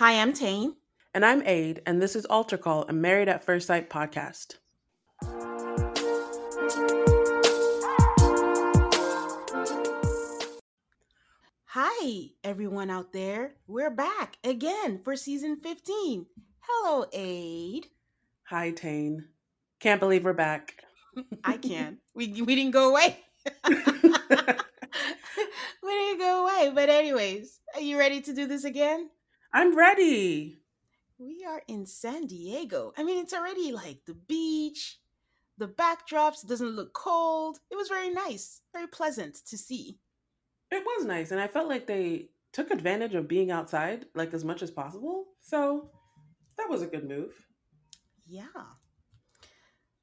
Hi, I'm Tane. And I'm Aid, and this is Altar Call, a Married at First Sight podcast. Hi, everyone out there. We're back again for season 15. Hello, Aid. Hi, Tane. Can't believe we're back. I can. We, we didn't go away. we didn't go away. But, anyways, are you ready to do this again? I'm ready. We are in San Diego. I mean, it's already like the beach, the backdrops doesn't look cold. It was very nice, very pleasant to see. It was nice, and I felt like they took advantage of being outside like as much as possible. So that was a good move. Yeah.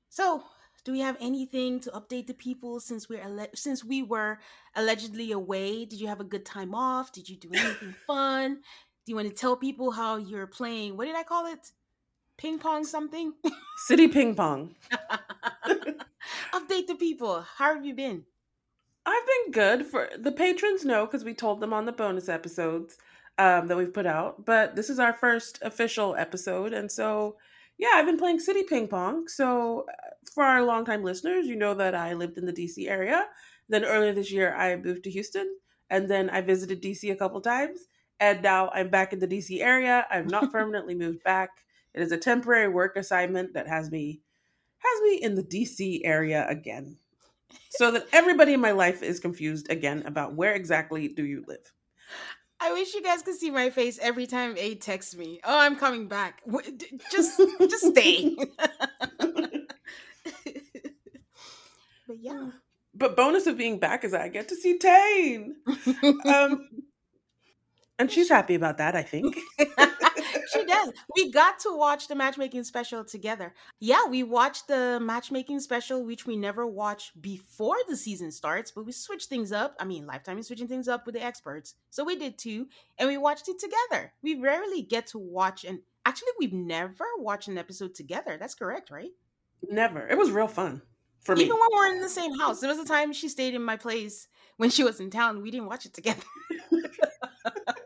So, do we have anything to update the people since we're alle- since we were allegedly away? Did you have a good time off? Did you do anything fun? Do you want to tell people how you're playing? What did I call it? Ping pong something? City ping pong. Update the people. How have you been? I've been good. For the patrons know because we told them on the bonus episodes um, that we've put out. But this is our first official episode, and so yeah, I've been playing City Ping Pong. So uh, for our longtime listeners, you know that I lived in the DC area. Then earlier this year, I moved to Houston, and then I visited DC a couple times and now I'm back in the DC area. I've not permanently moved back. It is a temporary work assignment that has me has me in the DC area again. So that everybody in my life is confused again about where exactly do you live. I wish you guys could see my face every time A texts me. Oh, I'm coming back. Just just stay. but yeah. But bonus of being back is I get to see Tane. um, and she's happy about that, I think. she does. We got to watch the matchmaking special together. Yeah, we watched the matchmaking special, which we never watched before the season starts, but we switched things up. I mean, Lifetime is switching things up with the experts. So we did too. And we watched it together. We rarely get to watch, and actually, we've never watched an episode together. That's correct, right? Never. It was real fun for me. Even when we were in the same house. There was a time she stayed in my place when she was in town. We didn't watch it together.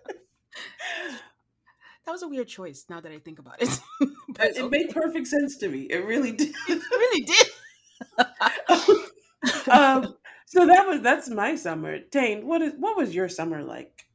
that was a weird choice now that I think about it. but it okay. made perfect sense to me. It really did. It really did. um, so that was that's my summer. Tane, what is what was your summer like?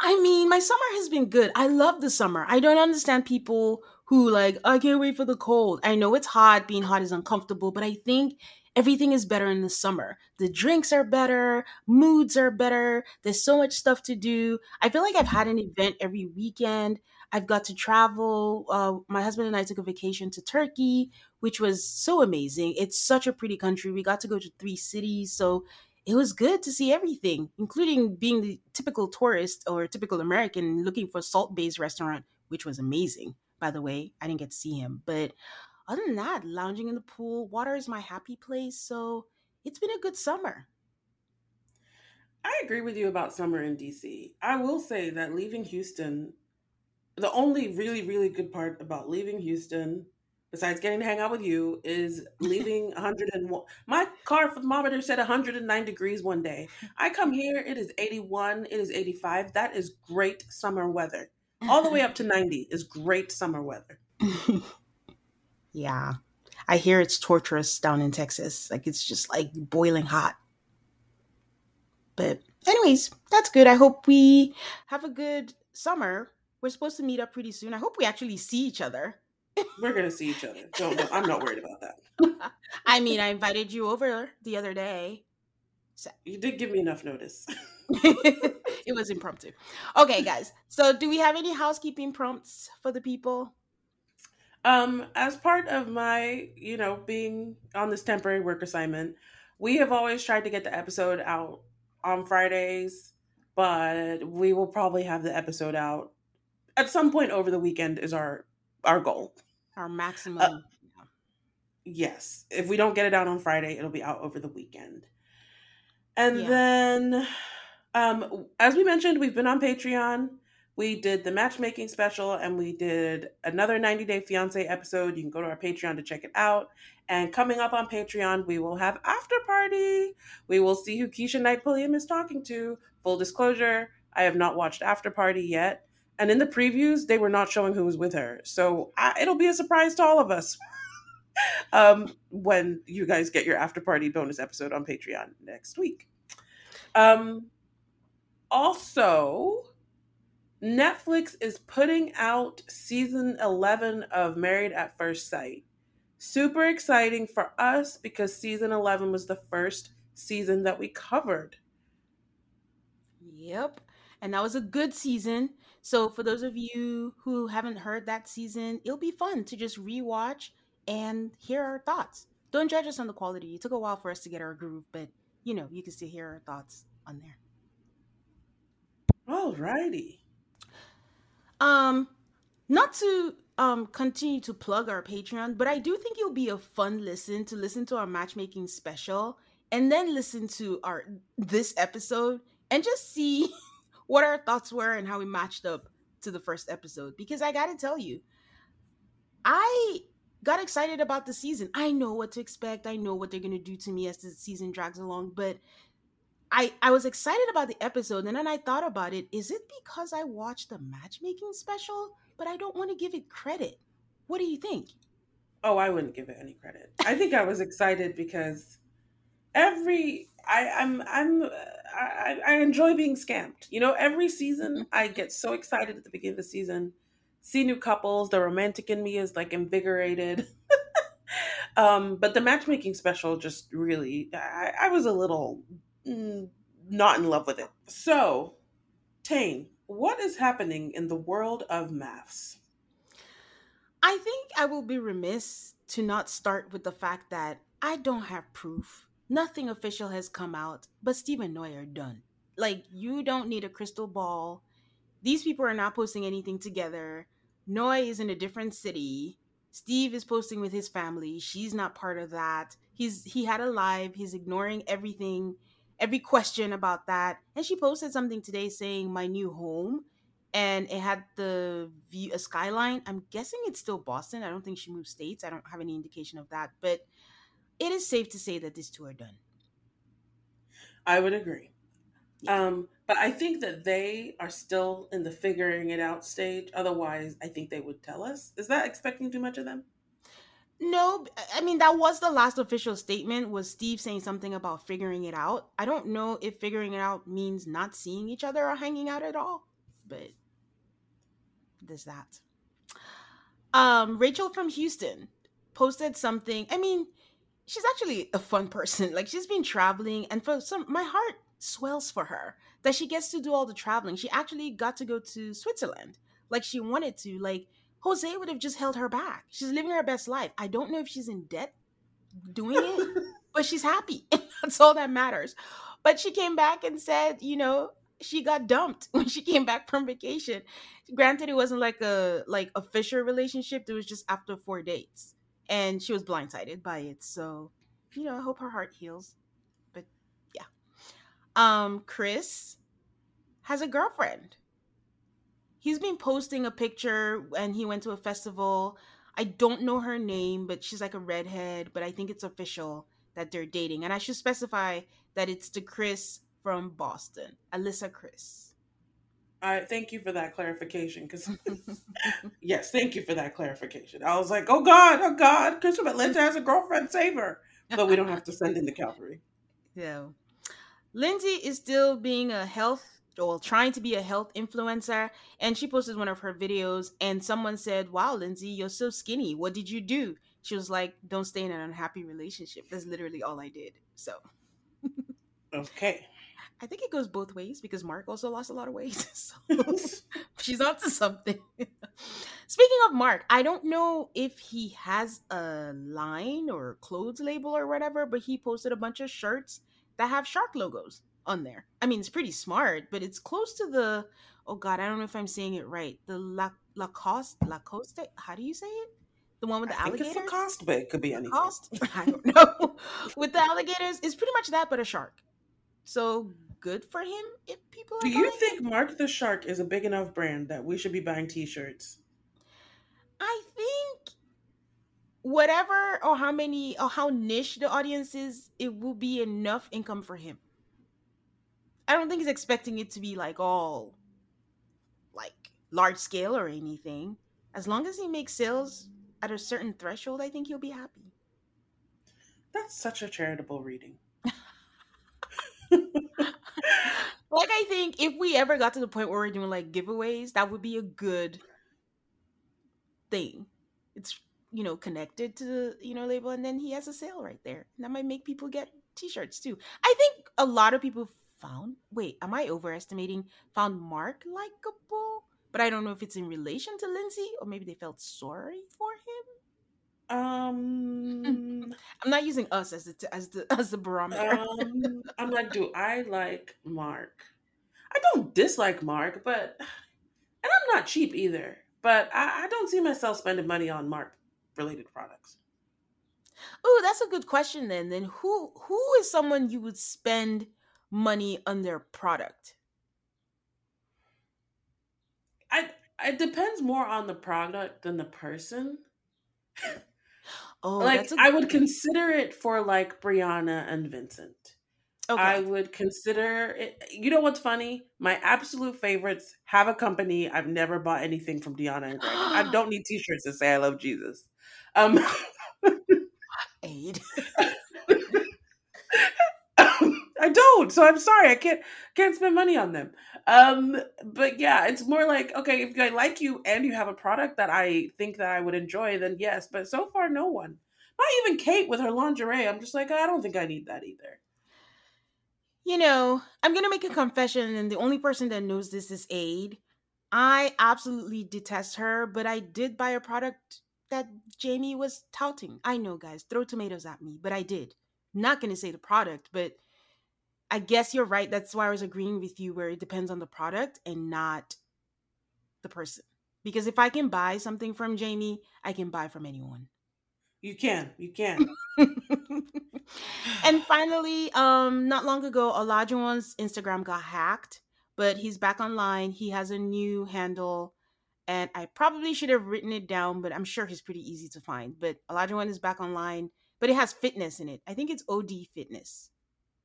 I mean, my summer has been good. I love the summer. I don't understand people who like, I can't wait for the cold. I know it's hot, being hot is uncomfortable, but I think everything is better in the summer. The drinks are better, moods are better. There's so much stuff to do. I feel like I've had an event every weekend. I've got to travel. Uh, my husband and I took a vacation to Turkey, which was so amazing. It's such a pretty country. We got to go to three cities. So it was good to see everything, including being the typical tourist or typical American looking for Salt Bae's restaurant, which was amazing. By the way, I didn't get to see him. But other than that, lounging in the pool, water is my happy place. So it's been a good summer. I agree with you about summer in DC. I will say that leaving Houston the only really, really good part about leaving Houston, besides getting to hang out with you, is leaving 101. My car thermometer said 109 degrees one day. I come here, it is 81, it is 85. That is great summer weather. All the way up to 90 is great summer weather. yeah. I hear it's torturous down in Texas. Like it's just like boiling hot. But anyways, that's good. I hope we have a good summer. We're supposed to meet up pretty soon. I hope we actually see each other. We're gonna see each other. Don't, don't I'm not worried about that. I mean, I invited you over the other day. So. You did give me enough notice. it was impromptu. Okay, guys. So, do we have any housekeeping prompts for the people? Um, as part of my, you know, being on this temporary work assignment, we have always tried to get the episode out on Fridays, but we will probably have the episode out at some point over the weekend is our our goal. Our maximum. Uh, yes. If we don't get it out on Friday, it'll be out over the weekend. And yeah. then um as we mentioned, we've been on Patreon. We did the matchmaking special and we did another 90 Day Fiance episode. You can go to our Patreon to check it out. And coming up on Patreon, we will have after party. We will see who Keshia Knight Pulliam is talking to. Full disclosure, I have not watched After Party yet. And in the previews, they were not showing who was with her. So I, it'll be a surprise to all of us um, when you guys get your After Party bonus episode on Patreon next week. Um, also, Netflix is putting out season 11 of Married at First Sight super exciting for us because season 11 was the first season that we covered. Yep. And that was a good season. So for those of you who haven't heard that season, it'll be fun to just rewatch and hear our thoughts. Don't judge us on the quality. It took a while for us to get our groove, but you know, you can still hear our thoughts on there. Alrighty. Um, not to um continue to plug our Patreon, but I do think it'll be a fun listen to listen to our matchmaking special and then listen to our this episode and just see what our thoughts were and how we matched up to the first episode because I got to tell you I got excited about the season. I know what to expect. I know what they're to do to me as the season drags along, but I I was excited about the episode and then I thought about it. Is it because I watched the matchmaking special? but I don't want to give it credit. What do you think? Oh, I wouldn't give it any credit. I think I was excited because every I, I'm I'm I, I enjoy being scammed. You know, every season mm-hmm. I get so excited at the beginning of the season, see new couples. The romantic in me is like invigorated. um, but the matchmaking special just really, I, I was a little mm, not in love with it. So, Tane, what is happening in the world of MAFS? I think I will be remiss to not start with the fact that I don't have proof. Nothing official has come out, but Steve and Noi are done. Like, you don't need a crystal ball. These people are not posting anything together. Noi is in a different city. Steve is posting with his family. She's not part of that. He's he had a live. He's ignoring everything every question about that. And she posted something today saying my new home and it had the view a skyline. I'm guessing it's still Boston. I don't think she moved states. I don't have any indication of that, but it is safe to say that these two are done. I would agree. Yeah. Um, but I think that they are still in the figuring it out stage. Otherwise, I think they would tell us. Is that expecting too much of them? No, I mean that was the last official statement was Steve saying something about figuring it out. I don't know if figuring it out means not seeing each other or hanging out at all, but there's that. Um Rachel from Houston posted something. I mean, she's actually a fun person. Like she's been traveling and for some my heart swells for her that she gets to do all the traveling. She actually got to go to Switzerland like she wanted to. Like Jose would have just held her back. She's living her best life. I don't know if she's in debt doing it, but she's happy. That's all that matters. But she came back and said, you know, she got dumped when she came back from vacation. Granted, it wasn't like a like official relationship. It was just after four dates, and she was blindsided by it. So, you know, I hope her heart heals. But yeah, um, Chris has a girlfriend he's been posting a picture and he went to a festival. I don't know her name, but she's like a redhead, but I think it's official that they're dating. And I should specify that it's the Chris from Boston, Alyssa Chris. I thank you for that clarification because yes, thank you for that clarification. I was like, oh God, oh God, Christopher Lindsay has a girlfriend, save her. But we don't have to send in the cavalry. Yeah. Lindsay is still being a health or trying to be a health influencer, and she posted one of her videos, and someone said, Wow, Lindsay, you're so skinny. What did you do? She was like, Don't stay in an unhappy relationship. That's literally all I did. So Okay. I think it goes both ways because Mark also lost a lot of weight. So she's up to something. Speaking of Mark, I don't know if he has a line or clothes label or whatever, but he posted a bunch of shirts that have shark logos on there. I mean, it's pretty smart, but it's close to the oh god, I don't know if I'm saying it right. The La, Lacoste, Lacoste, how do you say it? The one with the I think alligators. it's Lacoste, but it could be anything. Lacoste? I don't know. with the alligators, it's pretty much that, but a shark. So good for him if people. Are Do you think. Mark the Shark is a big enough brand that we should be buying T-shirts? I think whatever or how many or how niche the audience is, it will be enough income for him. I don't think he's expecting it to be like all like large scale or anything. As long as he makes sales at a certain threshold, I think he'll be happy. That's such a charitable reading. Like I think if we ever got to the point where we're doing like giveaways, that would be a good thing. It's you know connected to the you know label, and then he has a sale right there. That might make people get T-shirts too. I think a lot of people found. Wait, am I overestimating? Found Mark likable, but I don't know if it's in relation to Lindsay or maybe they felt sorry for him. Um, I'm not using us as the as the as the barometer. um, I'm like, do I like Mark? I don't dislike Mark, but and I'm not cheap either. But I, I don't see myself spending money on Mark related products. Oh, that's a good question then. Then who who is someone you would spend money on their product? I it depends more on the product than the person. Oh, like I would consider it for like Briana and Vincent. okay. I would consider it. You know what's funny? My absolute favorites have a company. I've never bought anything from Deonna and Greg. I don't need T-shirts to say I love Jesus. Um, aid. I don't. So I'm sorry. I can't can't spend money on them. Um, but yeah, it's more like okay, if I like you and you have a product that I think that I would enjoy, then yes. But so far, no one. Not even Kate with her lingerie. I'm just like, I don't think I need that either. You know, I'm gonna make a confession, and the only person that knows this is Aid. I absolutely detest her, but I did buy a product that Jamie was touting. I know, guys, throw tomatoes at me, but I did. Not gonna say the product, but I guess you're right. That's why I was agreeing with you, where it depends on the product and not the person. Because if I can buy something from Jamie, I can buy from anyone. You can, you can. and finally, um, not long ago, Olajuwon's Instagram got hacked, but he's back online. He has a new handle, and I probably should have written it down, but I'm sure he's pretty easy to find. But Olajuwon is back online, but it has fitness in it. I think it's OD Fitness.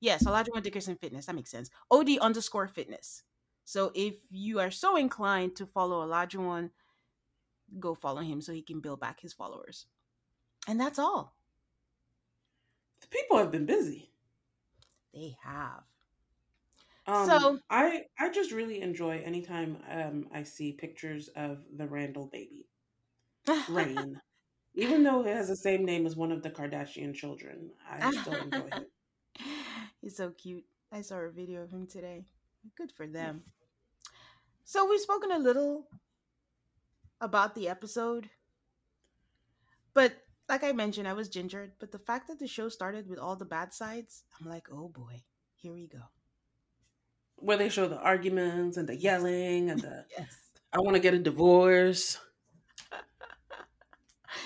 Yes, Olajuwon Dickerson Fitness. That makes sense. OD underscore Fitness. So if you are so inclined to follow Olajuwon, go follow him so he can build back his followers. And that's all. The people have been busy. They have. Um, So- I I just really enjoy anytime um I see pictures of the Randall baby, Reign. Even though it has the same name as one of the Kardashian children, I still enjoy him. He's so cute. I saw a video of him today. Good for them. So we've spoken a little about the episode. But like I mentioned, I was gingered. But the fact that the show started with all the bad sides, I'm like, oh boy, here we go. Where they show the arguments and the yelling and the Yes. I want to get a divorce.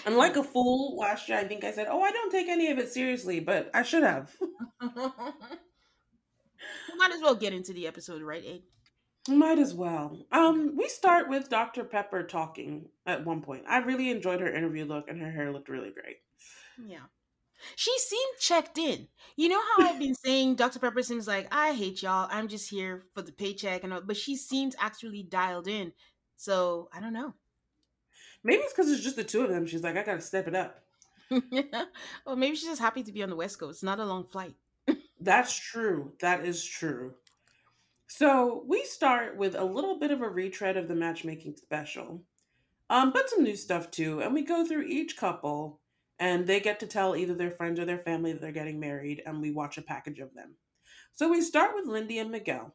And like a fool, last year I think I said, "Oh, I don't take any of it seriously," but I should have. we might as well get into the episode, right, Aid? Might as well. Um, we start with Dr. Pepper talking at one point. I really enjoyed her interview look, and her hair looked really great. Yeah. She seemed checked in. You know how I've been saying Dr. Pepper seems like I hate y'all. I'm just here for the paycheck and all, but she seems actually dialed in. So I don't know. Maybe it's because it's just the two of them. She's like, I gotta step it up. yeah. well, maybe she's just happy to be on the West Coast. It's not a long flight. That's true. That is true. So we start with a little bit of a retread of the matchmaking special, um, but some new stuff too. And we go through each couple, and they get to tell either their friends or their family that they're getting married, and we watch a package of them. So we start with Lindy and Miguel.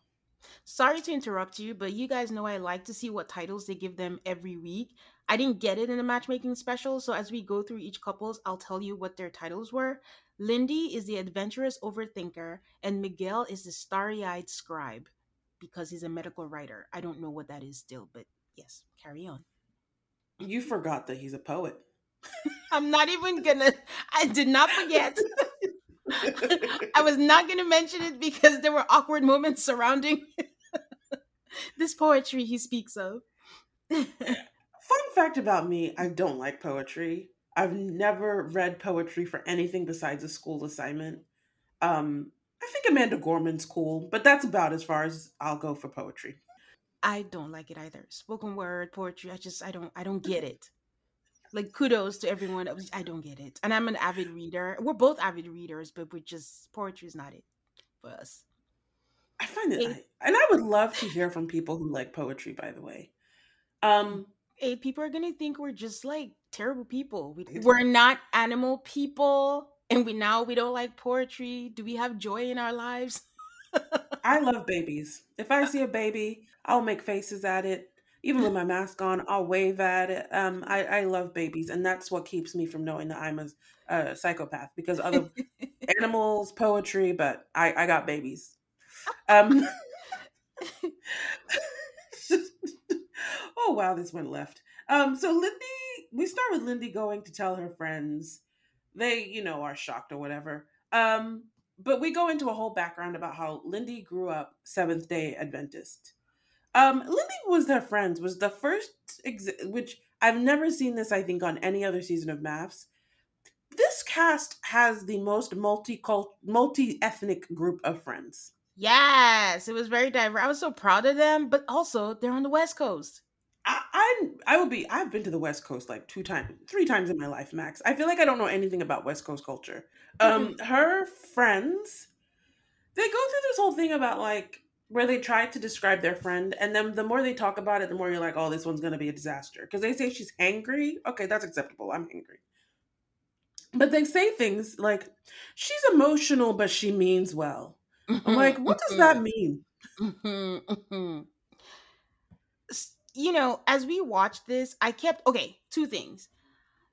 Sorry to interrupt you, but you guys know I like to see what titles they give them every week. I didn't get it in the matchmaking special, so as we go through each couples, I'll tell you what their titles were. Lindy is the adventurous overthinker, and Miguel is the starry eyed scribe because he's a medical writer. I don't know what that is still, but yes, carry on. You forgot that he's a poet. I'm not even gonna, I did not forget. I was not gonna mention it because there were awkward moments surrounding this poetry he speaks of. Fun fact about me I don't like poetry. I've never read poetry for anything besides a school assignment. Um, I think Amanda Gorman's cool, but that's about as far as I'll go for poetry. I don't like it either. Spoken word poetry, I just I don't I don't get it. Like kudos to everyone. I don't get it, and I'm an avid reader. We're both avid readers, but we're just poetry is not it for us. I find it, I, and I would love to hear from people who like poetry. By the way, um, hey, people are gonna think we're just like terrible people. We, we're not animal people and we now we don't like poetry. Do we have joy in our lives? I love babies. If I see a baby, I'll make faces at it. Even with my mask on, I'll wave at it. Um, I, I love babies, and that's what keeps me from knowing that I'm a, a psychopath because other animals, poetry, but I, I got babies. Um, oh wow, this went left. Um, so Lindy, we start with Lindy going to tell her friends they, you know, are shocked or whatever. Um, but we go into a whole background about how Lindy grew up Seventh Day Adventist. Um, Lindy was their friends was the first, ex- which I've never seen this. I think on any other season of MAFS. This cast has the most multi multi ethnic group of friends. Yes, it was very diverse. I was so proud of them, but also they're on the West Coast. I, I I will be. I've been to the West Coast like two times, three times in my life, max. I feel like I don't know anything about West Coast culture. Um, her friends, they go through this whole thing about like where they try to describe their friend, and then the more they talk about it, the more you're like, oh, this one's gonna be a disaster because they say she's angry. Okay, that's acceptable. I'm angry. But they say things like, she's emotional, but she means well. I'm mm-hmm, like, what does that mm-hmm. mean? Mm-hmm, you know, as we watched this, I kept okay, two things.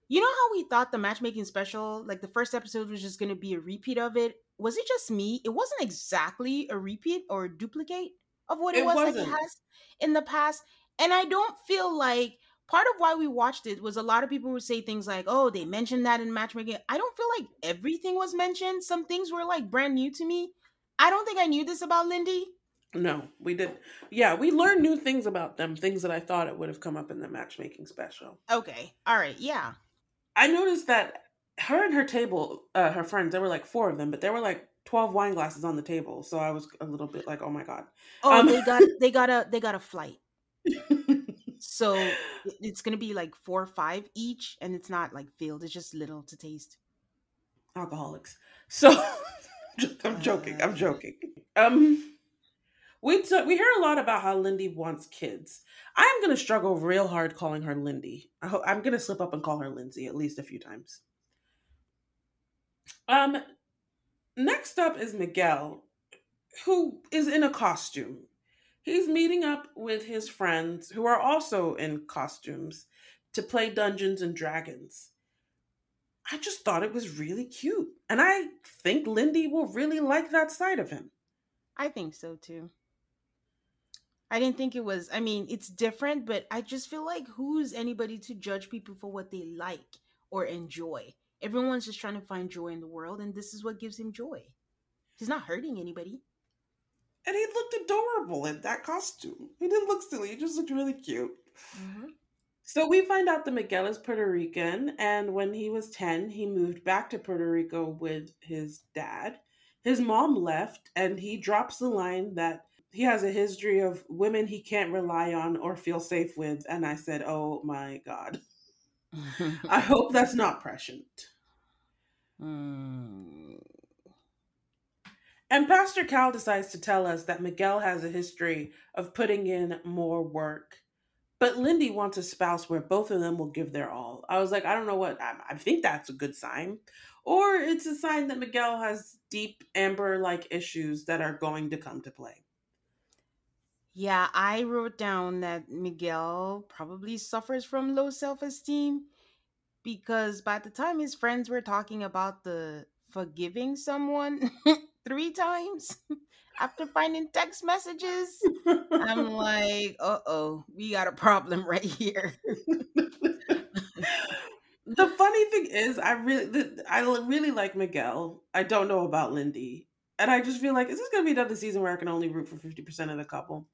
You know how we thought the matchmaking special, like the first episode was just going to be a repeat of it? Was it just me? It wasn't exactly a repeat or a duplicate of what it, it was wasn't. like it has in the past. And I don't feel like part of why we watched it was a lot of people would say things like, "Oh, they mentioned that in matchmaking." I don't feel like everything was mentioned. Some things were like brand new to me. I don't think I knew this about Lindy. No, we did. Yeah, we learned new things about them, things that I thought it would have come up in the matchmaking special. Okay. All right. Yeah. I noticed that her and her table, uh, her friends, there were like four of them, but there were like 12 wine glasses on the table. So I was a little bit like, oh my God. Oh, um, they got, they got a, they got a flight. so it's going to be like four or five each. And it's not like filled. It's just little to taste. Alcoholics. So I'm joking. I'm uh. joking. Um, we t- we hear a lot about how Lindy wants kids. I'm gonna struggle real hard calling her Lindy. I ho- I'm gonna slip up and call her Lindsay at least a few times. Um, next up is Miguel, who is in a costume. He's meeting up with his friends who are also in costumes to play Dungeons and Dragons. I just thought it was really cute. And I think Lindy will really like that side of him. I think so too. I didn't think it was. I mean, it's different, but I just feel like who's anybody to judge people for what they like or enjoy? Everyone's just trying to find joy in the world, and this is what gives him joy. He's not hurting anybody. and he looked adorable in that costume. He didn't look silly; he just looked really cute. Mm-hmm. So we find out that Miguel is Puerto Rican, and when he was 10, he moved back to Puerto Rico with his dad. His mom left, and he drops the line that he has a history of women he can't rely on or feel safe with. And I said, Oh my God. I hope that's not prescient. Mm. And Pastor Cal decides to tell us that Miguel has a history of putting in more work but Lindy wants a spouse where both of them will give their all. I was like, I don't know what, I, I think that's a good sign. Or it's a sign that Miguel has deep Amber like issues that are going to come to play. Yeah, I wrote down that Miguel probably suffers from low self esteem because by the time his friends were talking about the forgiving someone three times, after finding text messages, I'm like, uh oh, we got a problem right here. the funny thing is, I really, I really like Miguel. I don't know about Lindy, and I just feel like is this going to be another season where I can only root for fifty percent of the couple?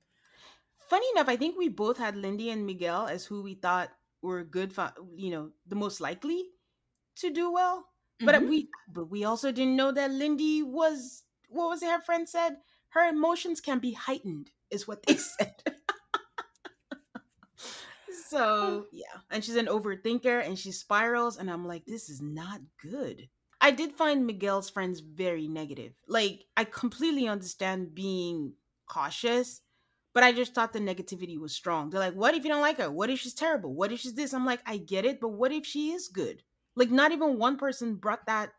Funny enough, I think we both had Lindy and Miguel as who we thought were good, for, you know, the most likely to do well. But mm-hmm. we, but we also didn't know that Lindy was what was it her friend said her emotions can be heightened, is what they said. so oh. yeah, and she's an overthinker and she spirals, and I'm like, this is not good. I did find Miguel's friends very negative. Like, I completely understand being cautious, but I just thought the negativity was strong. They're like, what if you don't like her? What if she's terrible? What if she's this? I'm like, I get it, but what if she is good? Like, not even one person brought that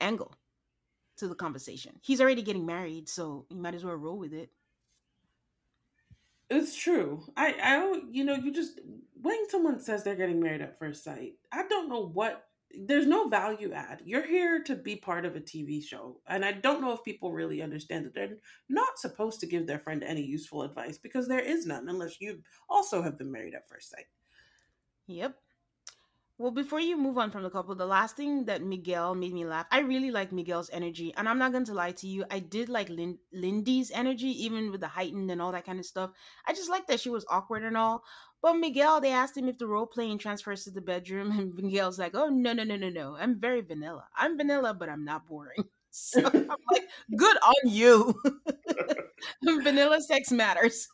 angle to the conversation. He's already getting married, so you might as well roll with it. It's true. I, I, you know, you just when someone says they're getting married at first sight, I don't know what. There's no value add. You're here to be part of a TV show, and I don't know if people really understand that they're not supposed to give their friend any useful advice because there is none unless you also have been married at first sight. Yep. Well, before you move on from the couple, the last thing that Miguel made me laugh, I really like Miguel's energy. And I'm not going to lie to you, I did like Lin- Lindy's energy, even with the heightened and all that kind of stuff. I just like that she was awkward and all. But Miguel, they asked him if the role playing transfers to the bedroom, and Miguel's like, oh, no, no, no, no, no. I'm very vanilla. I'm vanilla, but I'm not boring. So I'm like, good on you. vanilla sex matters.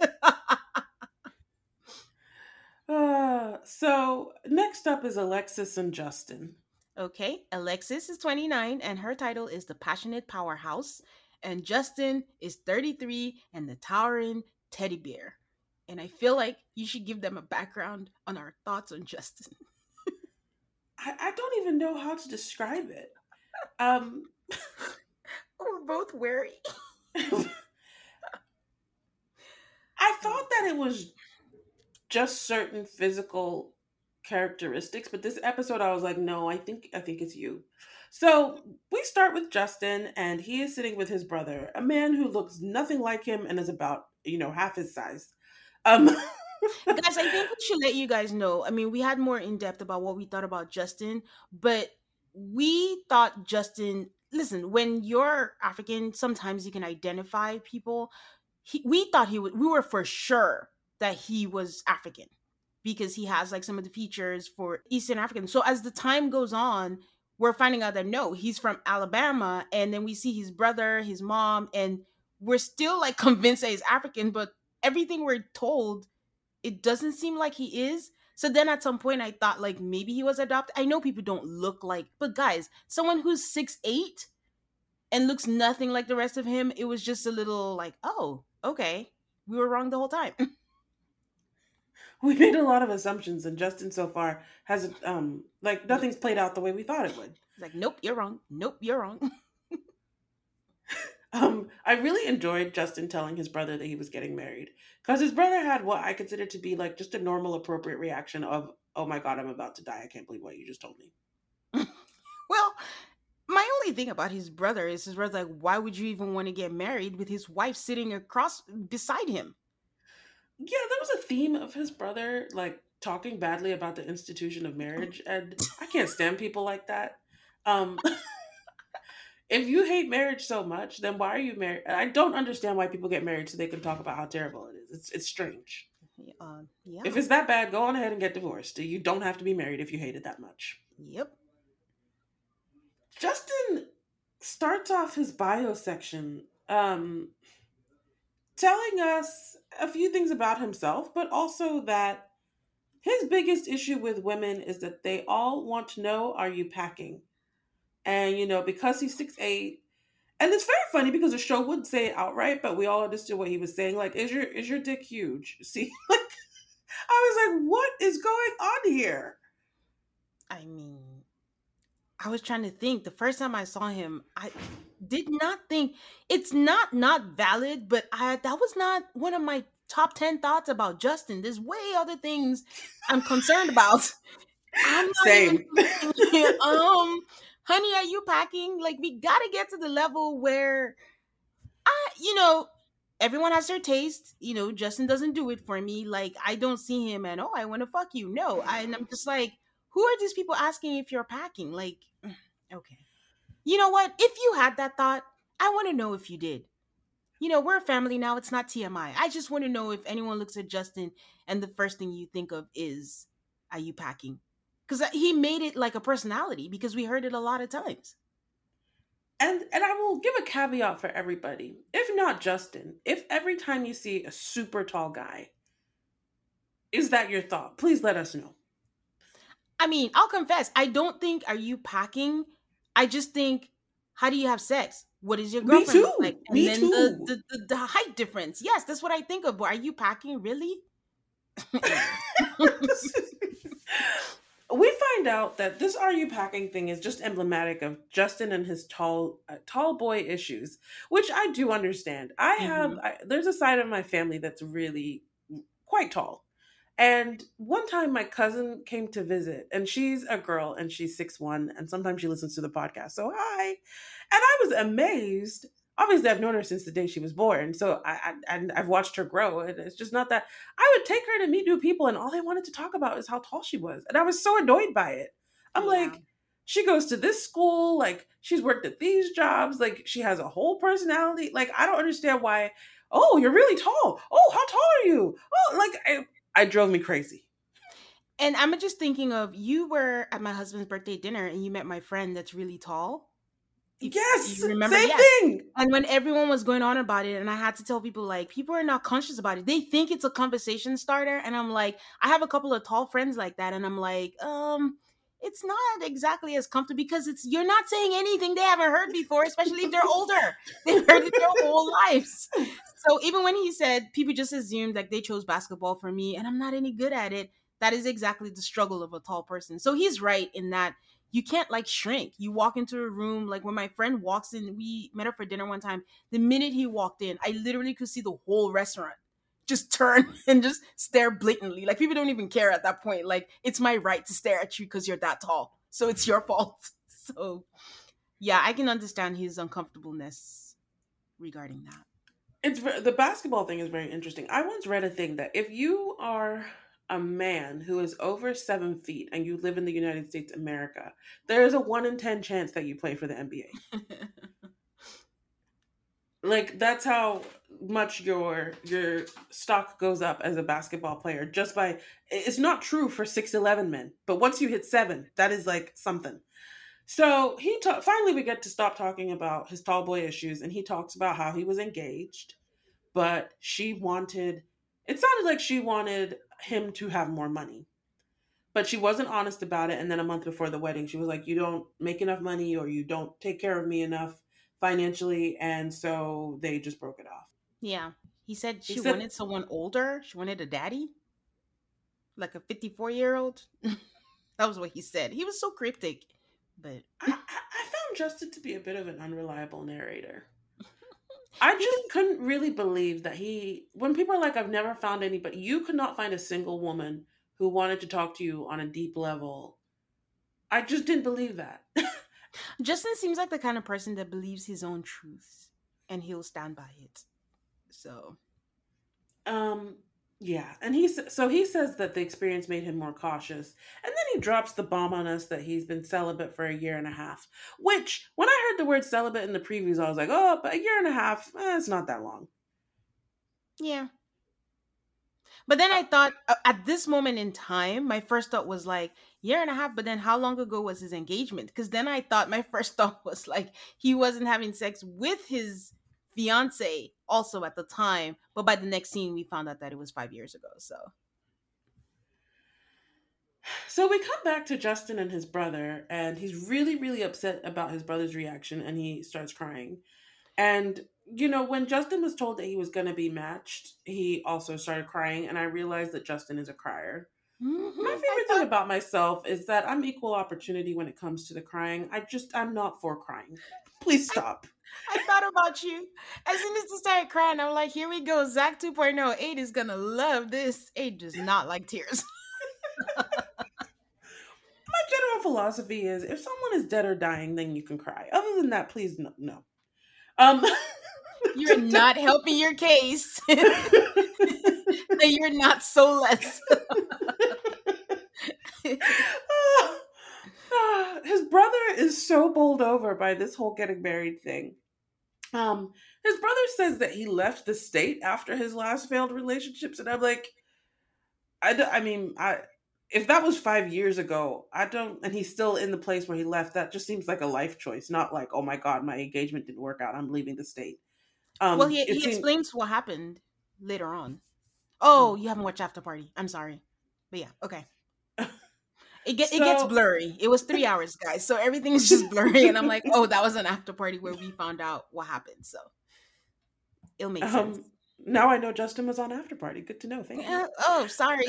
Uh, so next up is Alexis and Justin. Okay, Alexis is 29 and her title is the Passionate Powerhouse, and Justin is 33 and the Towering Teddy Bear. And I feel like you should give them a background on our thoughts on Justin. I, I don't even know how to describe it. Um, we're both wary. I thought that it was just certain physical characteristics but this episode i was like no i think i think it's you. So we start with justin and he is sitting with his brother a man who looks nothing like him and is about you know half his size. Um guys i think we should let you guys know i mean we had more in depth about what we thought about justin but we thought justin listen when you're african sometimes you can identify people. He, we thought he would we were for sure that he was African because he has like some of the features for Eastern African. So as the time goes on, we're finding out that no, he's from Alabama, and then we see his brother, his mom, and we're still like convinced that he's African, but everything we're told, it doesn't seem like he is. So then at some point I thought like maybe he was adopted. I know people don't look like, but guys, someone who's six eight and looks nothing like the rest of him, it was just a little like, oh, okay. We were wrong the whole time. we made a lot of assumptions, and Justin so far hasn't um like nothing's played out the way we thought it would. He's like, nope, you're wrong. Nope, you're wrong. um, I really enjoyed Justin telling his brother that he was getting married because his brother had what I consider to be like just a normal, appropriate reaction of, "Oh my god, I'm about to die! I can't believe what you just told me." well, my only thing about his brother is his brother's like, why would you even want to get married with his wife sitting across beside him? Yeah, there was a theme of his brother like talking badly about the institution of marriage, and I can't stand people like that. Um, if you hate marriage so much, then why are you married? I don't understand why people get married so they can talk about how terrible it is. It's it's strange. Uh, yeah. If it's that bad, go on ahead and get divorced. You don't have to be married if you hate it that much. Yep. Justin starts off his bio section um, telling us a few things about himself, but also that his biggest issue with women is that they all want to know, are you packing? And, you know, because he's six eight, and it's very funny because the show wouldn't say it outright, but we all understood what he was saying. Like, is your is your dick huge? See, like I was like, what is going on here? I mean, I was trying to think. The first time I saw him, I did not think it's not not valid, but I that was not one of my top 10 thoughts about Justin. There's way other things I'm concerned about. I'm Same. Even, um honey, are you packing? Like, we gotta get to the level where I, you know, everyone has their taste. You know, Justin doesn't do it for me. Like, I don't see him and oh, I want to fuck you. No, I, and I'm just like, who are these people asking if you're packing? Like, okay, you know what? If you had that thought, I want to know if you did. You know, we're a family now. It's not TMI. I just want to know if anyone looks at Justin and the first thing you think of is, are you packing? because uh, he made it like a personality because we heard it a lot of times and and i will give a caveat for everybody if not justin if every time you see a super tall guy is that your thought please let us know i mean i'll confess i don't think are you packing i just think how do you have sex what is your girlfriend Me too. like and Me then too. The, the, the, the height difference yes that's what i think of but are you packing really we find out that this are you packing thing is just emblematic of Justin and his tall uh, tall boy issues, which I do understand. I have mm-hmm. I, there's a side of my family that's really quite tall. And one time my cousin came to visit and she's a girl and she's six one and sometimes she listens to the podcast. So hi. And I was amazed obviously I've known her since the day she was born. So I, I and I've watched her grow. And it's just not that I would take her to meet new people and all they wanted to talk about is how tall she was. And I was so annoyed by it. I'm yeah. like, she goes to this school, like she's worked at these jobs, like she has a whole personality. Like I don't understand why, oh, you're really tall. Oh, how tall are you? Oh, like I, I drove me crazy. And I'm just thinking of you were at my husband's birthday dinner and you met my friend that's really tall yes, you remember? Same yes. thing. And when everyone was going on about it, and I had to tell people like people are not conscious about it. They think it's a conversation starter, and I'm like, I have a couple of tall friends like that, and I'm like, um, it's not exactly as comfortable because it's you're not saying anything they haven't heard before, especially if they're older. They've heard it their whole lives. So even when he said people just assumed like they chose basketball for me, and I'm not any good at it, that is exactly the struggle of a tall person. So he's right in that you can't like shrink. You walk into a room, like when my friend walks in, we met up for dinner one time. The minute he walked in, I literally could see the whole restaurant just turn and just stare blatantly. Like people don't even care at that point. Like it's my right to stare at you because you're that tall. So it's your fault. So yeah, I can understand his uncomfortableness regarding that. It's the basketball thing is very interesting. I once read a thing that if you are a man who is over seven feet and you live in the United States America, there is a one in ten chance that you play for the NBA. like that's how much your your stock goes up as a basketball player just by it's not true for 6'11 men but once you hit 7 that is like something so he ta- finally we get to stop talking about his tall boy issues and he talks about how he was engaged but she wanted it sounded like she wanted him to have more money. But she wasn't honest about it. And then a month before the wedding, she was like, You don't make enough money or you don't take care of me enough financially. And so they just broke it off. Yeah. He said she wanted someone older. She wanted a daddy, like a 54 year old. that was what he said. He was so cryptic. But I, I found Justin to be a bit of an unreliable narrator. I just couldn't really believe that he, when people are like, I've never found anybody, you could not find a single woman who wanted to talk to you on a deep level. I just didn't believe that. Justin seems like the kind of person that believes his own truth and he'll stand by it. So, um, Yeah, and he so he says that the experience made him more cautious, and then he drops the bomb on us that he's been celibate for a year and a half. Which, when I heard the word celibate in the previews, I was like, oh, but a year and a half, eh, it's not that long. Yeah. But then I thought uh, at this moment in time, my first thought was like year and a half. But then how long ago was his engagement? Because then I thought my first thought was like he wasn't having sex with his fiance also at the time. But by the next scene, we found out that it was five years ago. So. So we come back to Justin and his brother, and he's really, really upset about his brother's reaction, and he starts crying. And you know, when Justin was told that he was going to be matched, he also started crying, and I realized that Justin is a crier. Mm-hmm. My favorite thing about myself is that I'm equal opportunity when it comes to the crying. I just I'm not for crying. Please stop. I, I thought about you as soon as he started crying. I'm like, here we go. Zach 2.0. Aid is gonna love this. Aid does not like tears. My general philosophy is if someone is dead or dying, then you can cry. Other than that, please no. no. Um, you're not helping your case. you're not so less. his brother is so bowled over by this whole getting married thing. Um, his brother says that he left the state after his last failed relationships, and I'm like, I, I mean, I if that was five years ago, I don't, and he's still in the place where he left. That just seems like a life choice, not like, oh my god, my engagement didn't work out. I'm leaving the state. Um, well, he, he seems... explains what happened later on. Oh, you haven't watched After Party. I'm sorry, but yeah, okay. It, get, so... it gets blurry. It was three hours, guys, so everything's just blurry, and I'm like, oh, that was an after party where we found out what happened. So it'll make um, sense. Now I know Justin was on after party. Good to know. Thank you. Uh, oh, sorry.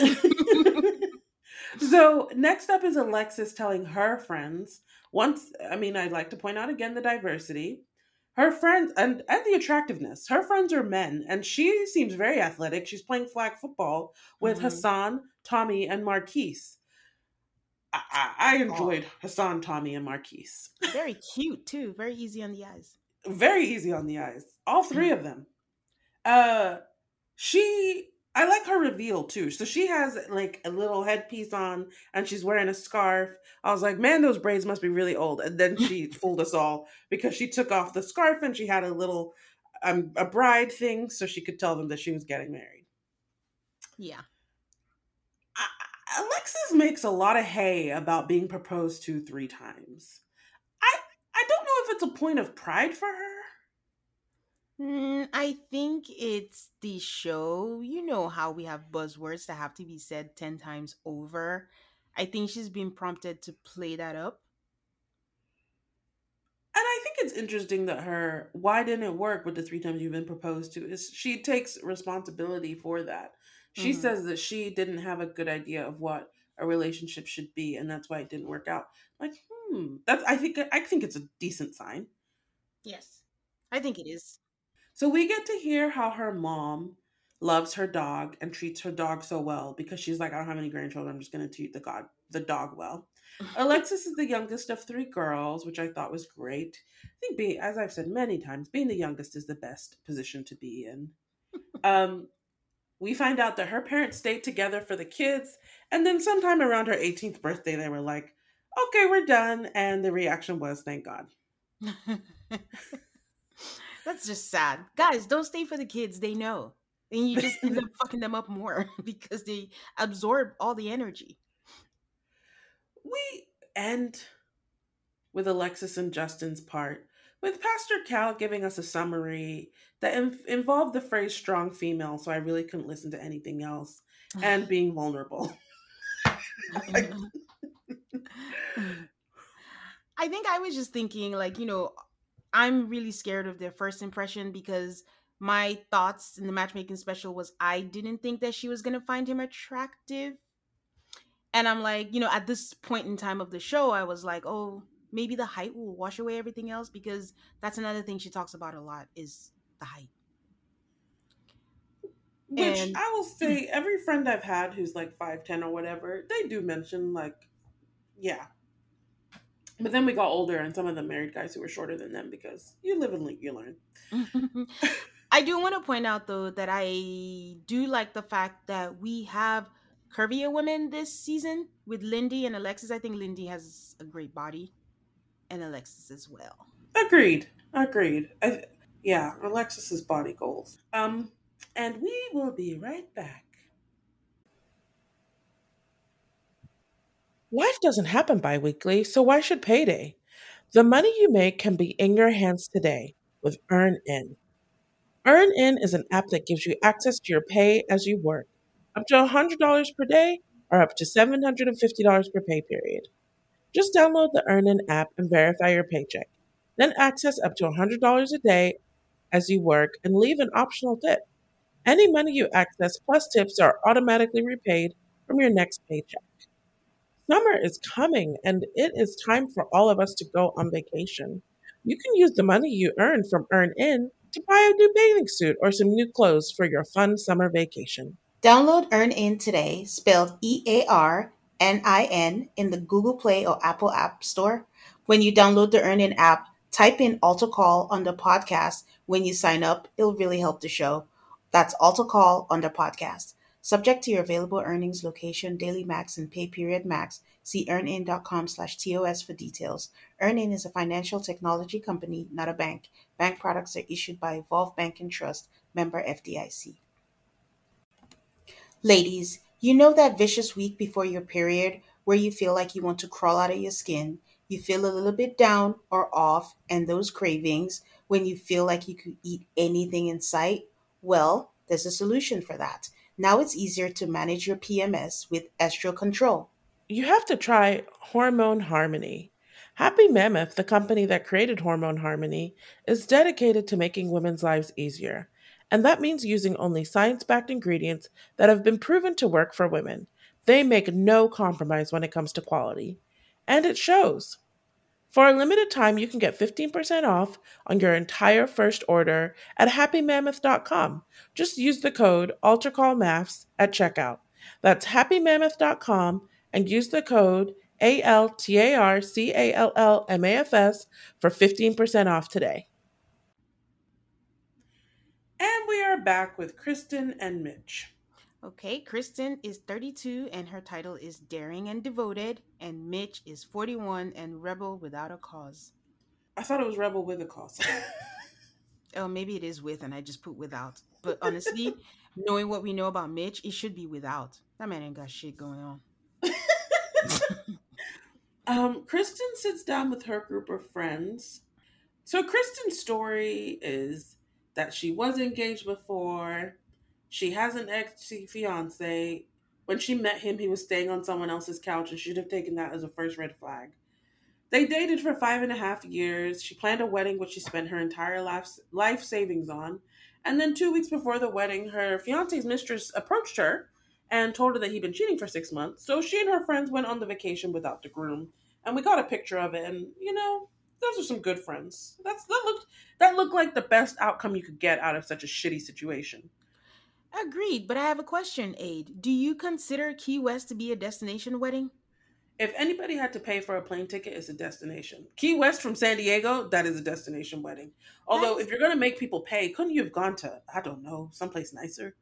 so next up is Alexis telling her friends. Once, I mean, I'd like to point out again the diversity her friends and and the attractiveness. Her friends are men, and she seems very athletic. She's playing flag football with mm-hmm. Hassan, Tommy, and Marquise. I, I, enjoyed oh. Hassan, Tommy, and Marquise. Very cute too. Very easy on the eyes. Very easy on the eyes. All three of them. Uh, she I like her reveal too. So she has like a little headpiece on and she's wearing a scarf. I was like, man, those braids must be really old. And then she fooled us all because she took off the scarf and she had a little um, a bride thing so she could tell them that she was getting married. Yeah. Alexis makes a lot of hay about being proposed to three times. I I don't know if it's a point of pride for her Mm, I think it's the show. You know how we have buzzwords that have to be said 10 times over. I think she's been prompted to play that up. And I think it's interesting that her why didn't it work with the three times you've been proposed to is she takes responsibility for that. She mm-hmm. says that she didn't have a good idea of what a relationship should be and that's why it didn't work out. Like, hmm, that's I think I think it's a decent sign. Yes. I think it is. So we get to hear how her mom loves her dog and treats her dog so well because she's like, I don't have any grandchildren. I'm just going to treat the god the dog well. Alexis is the youngest of three girls, which I thought was great. I think being, as I've said many times, being the youngest is the best position to be in. um, we find out that her parents stayed together for the kids, and then sometime around her 18th birthday, they were like, "Okay, we're done," and the reaction was, "Thank God." That's just sad. Guys, don't stay for the kids. They know. And you just end up fucking them up more because they absorb all the energy. We end with Alexis and Justin's part, with Pastor Cal giving us a summary that involved the phrase strong female, so I really couldn't listen to anything else, and being vulnerable. I think I was just thinking, like, you know, I'm really scared of their first impression because my thoughts in the matchmaking special was I didn't think that she was going to find him attractive. And I'm like, you know, at this point in time of the show, I was like, oh, maybe the height will wash away everything else because that's another thing she talks about a lot is the. Which and, I will say, every friend I've had who's like 5'10 or whatever, they do mention, like, yeah, but then we got older, and some of them married guys who were shorter than them because you live and you learn. I do want to point out though that I do like the fact that we have curvier women this season with Lindy and Alexis. I think Lindy has a great body, and Alexis as well. Agreed. Agreed. I, yeah, Alexis's body goals. Um, and we will be right back. Life doesn't happen bi weekly, so why should payday? The money you make can be in your hands today with EarnIn. EarnIn is an app that gives you access to your pay as you work, up to $100 per day or up to $750 per pay period. Just download the EarnIn app and verify your paycheck. Then access up to $100 a day as you work and leave an optional tip. Any money you access plus tips are automatically repaid from your next paycheck. Summer is coming and it is time for all of us to go on vacation. You can use the money you earn from EarnIn to buy a new bathing suit or some new clothes for your fun summer vacation. Download EarnIn today, spelled E A R N I N, in the Google Play or Apple App Store. When you download the EarnIn app, type in Altar Call the podcast. When you sign up, it'll really help the show. That's Altar Call the podcast. Subject to your available earnings, location, daily max, and pay period max. See earnin.com slash TOS for details. EarnIn is a financial technology company, not a bank. Bank products are issued by Evolve Bank and Trust, member FDIC. Ladies, you know that vicious week before your period where you feel like you want to crawl out of your skin, you feel a little bit down or off, and those cravings when you feel like you could eat anything in sight? Well, there's a solution for that. Now it's easier to manage your PMS with Estriol Control. You have to try Hormone Harmony. Happy Mammoth, the company that created Hormone Harmony, is dedicated to making women's lives easier. And that means using only science backed ingredients that have been proven to work for women. They make no compromise when it comes to quality. And it shows. For a limited time, you can get 15% off on your entire first order at happymammoth.com. Just use the code AltarCallMAFS at checkout. That's happymammoth.com and use the code A L T A R C A L L M A F S for 15% off today. And we are back with Kristen and Mitch. Okay, Kristen is 32 and her title is Daring and Devoted, and Mitch is 41 and Rebel Without a Cause. I thought it was Rebel with a Cause. oh, maybe it is with, and I just put without. But honestly, knowing what we know about Mitch, it should be without. That man ain't got shit going on. um, Kristen sits down with her group of friends. So Kristen's story is that she was engaged before she has an ex fiance. When she met him, he was staying on someone else's couch, and she'd have taken that as a first red flag. They dated for five and a half years. She planned a wedding, which she spent her entire life, life savings on. And then, two weeks before the wedding, her fiance's mistress approached her and told her that he'd been cheating for six months. So she and her friends went on the vacation without the groom. And we got a picture of it. And, you know, those are some good friends. That's that looked that looked like the best outcome you could get out of such a shitty situation. Agreed, but I have a question, Aid. Do you consider Key West to be a destination wedding? If anybody had to pay for a plane ticket, it's a destination. Key West from San Diego, that is a destination wedding. Although, if you're going to make people pay, couldn't you have gone to, I don't know, someplace nicer?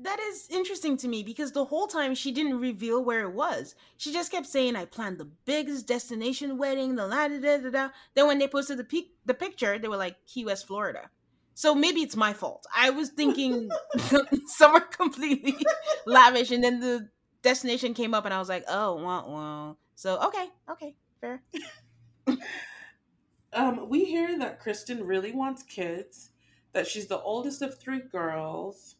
That is interesting to me because the whole time she didn't reveal where it was. She just kept saying, "I planned the biggest destination wedding." The la da da da. Then when they posted the pic- the picture, they were like Key West, Florida. So maybe it's my fault. I was thinking somewhere completely lavish, and then the destination came up, and I was like, oh, wow, wow. So okay, okay, fair. um, we hear that Kristen really wants kids, that she's the oldest of three girls,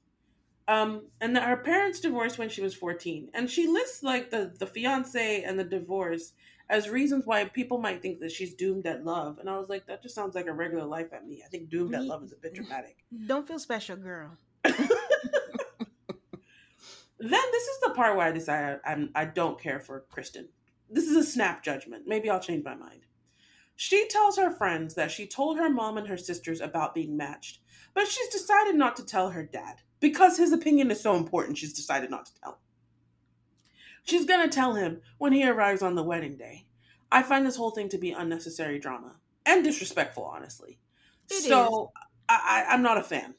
um, and that her parents divorced when she was 14. And she lists like the, the fiance and the divorce as reasons why people might think that she's doomed at love. And I was like, that just sounds like a regular life at me. I think doomed at love is a bit dramatic. Don't feel special, girl. then this is the part where I decided I'm, I don't care for Kristen. This is a snap judgment. Maybe I'll change my mind. She tells her friends that she told her mom and her sisters about being matched, but she's decided not to tell her dad because his opinion is so important. She's decided not to tell. She's gonna tell him when he arrives on the wedding day. I find this whole thing to be unnecessary drama and disrespectful, honestly. It so, is. I, I I'm not a fan.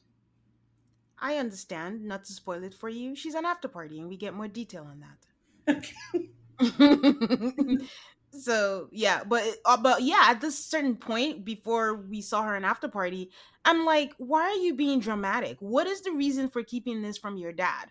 I understand. Not to spoil it for you, she's an after party, and we get more detail on that. Okay. so yeah, but uh, but yeah, at this certain point before we saw her in after party, I'm like, why are you being dramatic? What is the reason for keeping this from your dad?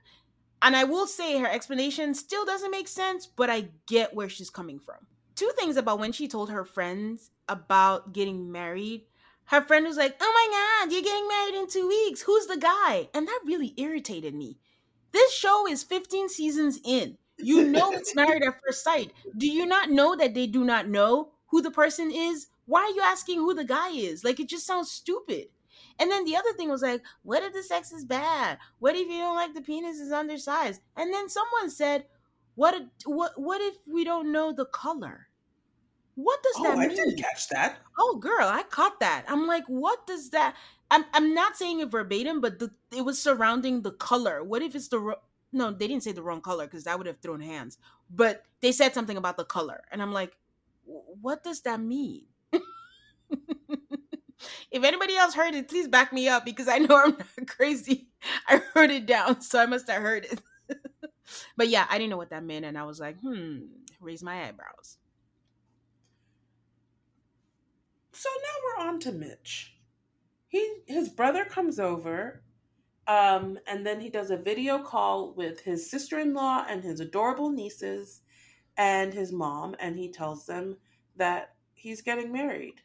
And I will say her explanation still doesn't make sense, but I get where she's coming from. Two things about when she told her friends about getting married. Her friend was like, Oh my God, you're getting married in two weeks. Who's the guy? And that really irritated me. This show is 15 seasons in. You know it's married at first sight. Do you not know that they do not know who the person is? Why are you asking who the guy is? Like, it just sounds stupid. And then the other thing was like, what if the sex is bad? What if you don't like the penis is undersized? And then someone said, what if, what what if we don't know the color? What does Oh, that I mean? I didn't catch that. Oh, girl, I caught that. I'm like, what does that? I'm I'm not saying it verbatim, but the it was surrounding the color. What if it's the ro- no? They didn't say the wrong color because that would have thrown hands. But they said something about the color, and I'm like, what does that mean? if anybody else heard it, please back me up because I know I'm not crazy. I wrote it down, so I must have heard it. but yeah, I didn't know what that meant, and I was like, hmm, raise my eyebrows. So now we're on to Mitch. He his brother comes over, um, and then he does a video call with his sister-in-law and his adorable nieces and his mom, and he tells them that he's getting married.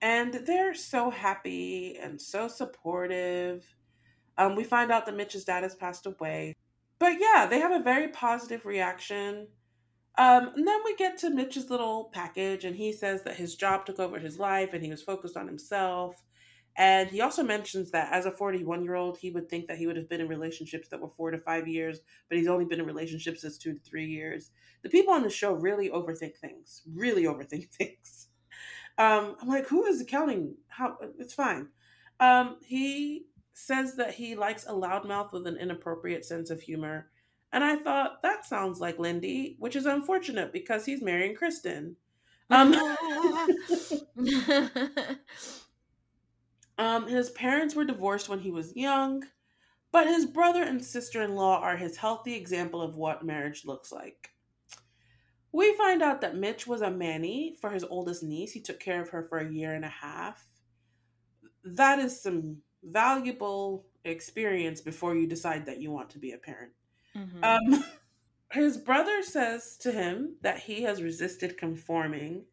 And they're so happy and so supportive. Um, we find out that Mitch's dad has passed away. But yeah, they have a very positive reaction. Um, and then we get to Mitch's little package, and he says that his job took over his life and he was focused on himself. And he also mentions that as a 41 year old, he would think that he would have been in relationships that were four to five years, but he's only been in relationships as two to three years. The people on the show really overthink things, really overthink things. Um, I'm like, who is accounting? How it's fine. Um, he says that he likes a loudmouth with an inappropriate sense of humor. And I thought that sounds like Lindy, which is unfortunate because he's marrying Kristen. Um, um, his parents were divorced when he was young, but his brother and sister in law are his healthy example of what marriage looks like. We find out that Mitch was a manny for his oldest niece. He took care of her for a year and a half. That is some valuable experience before you decide that you want to be a parent. Mhm. Um, his brother says to him that he has resisted conforming.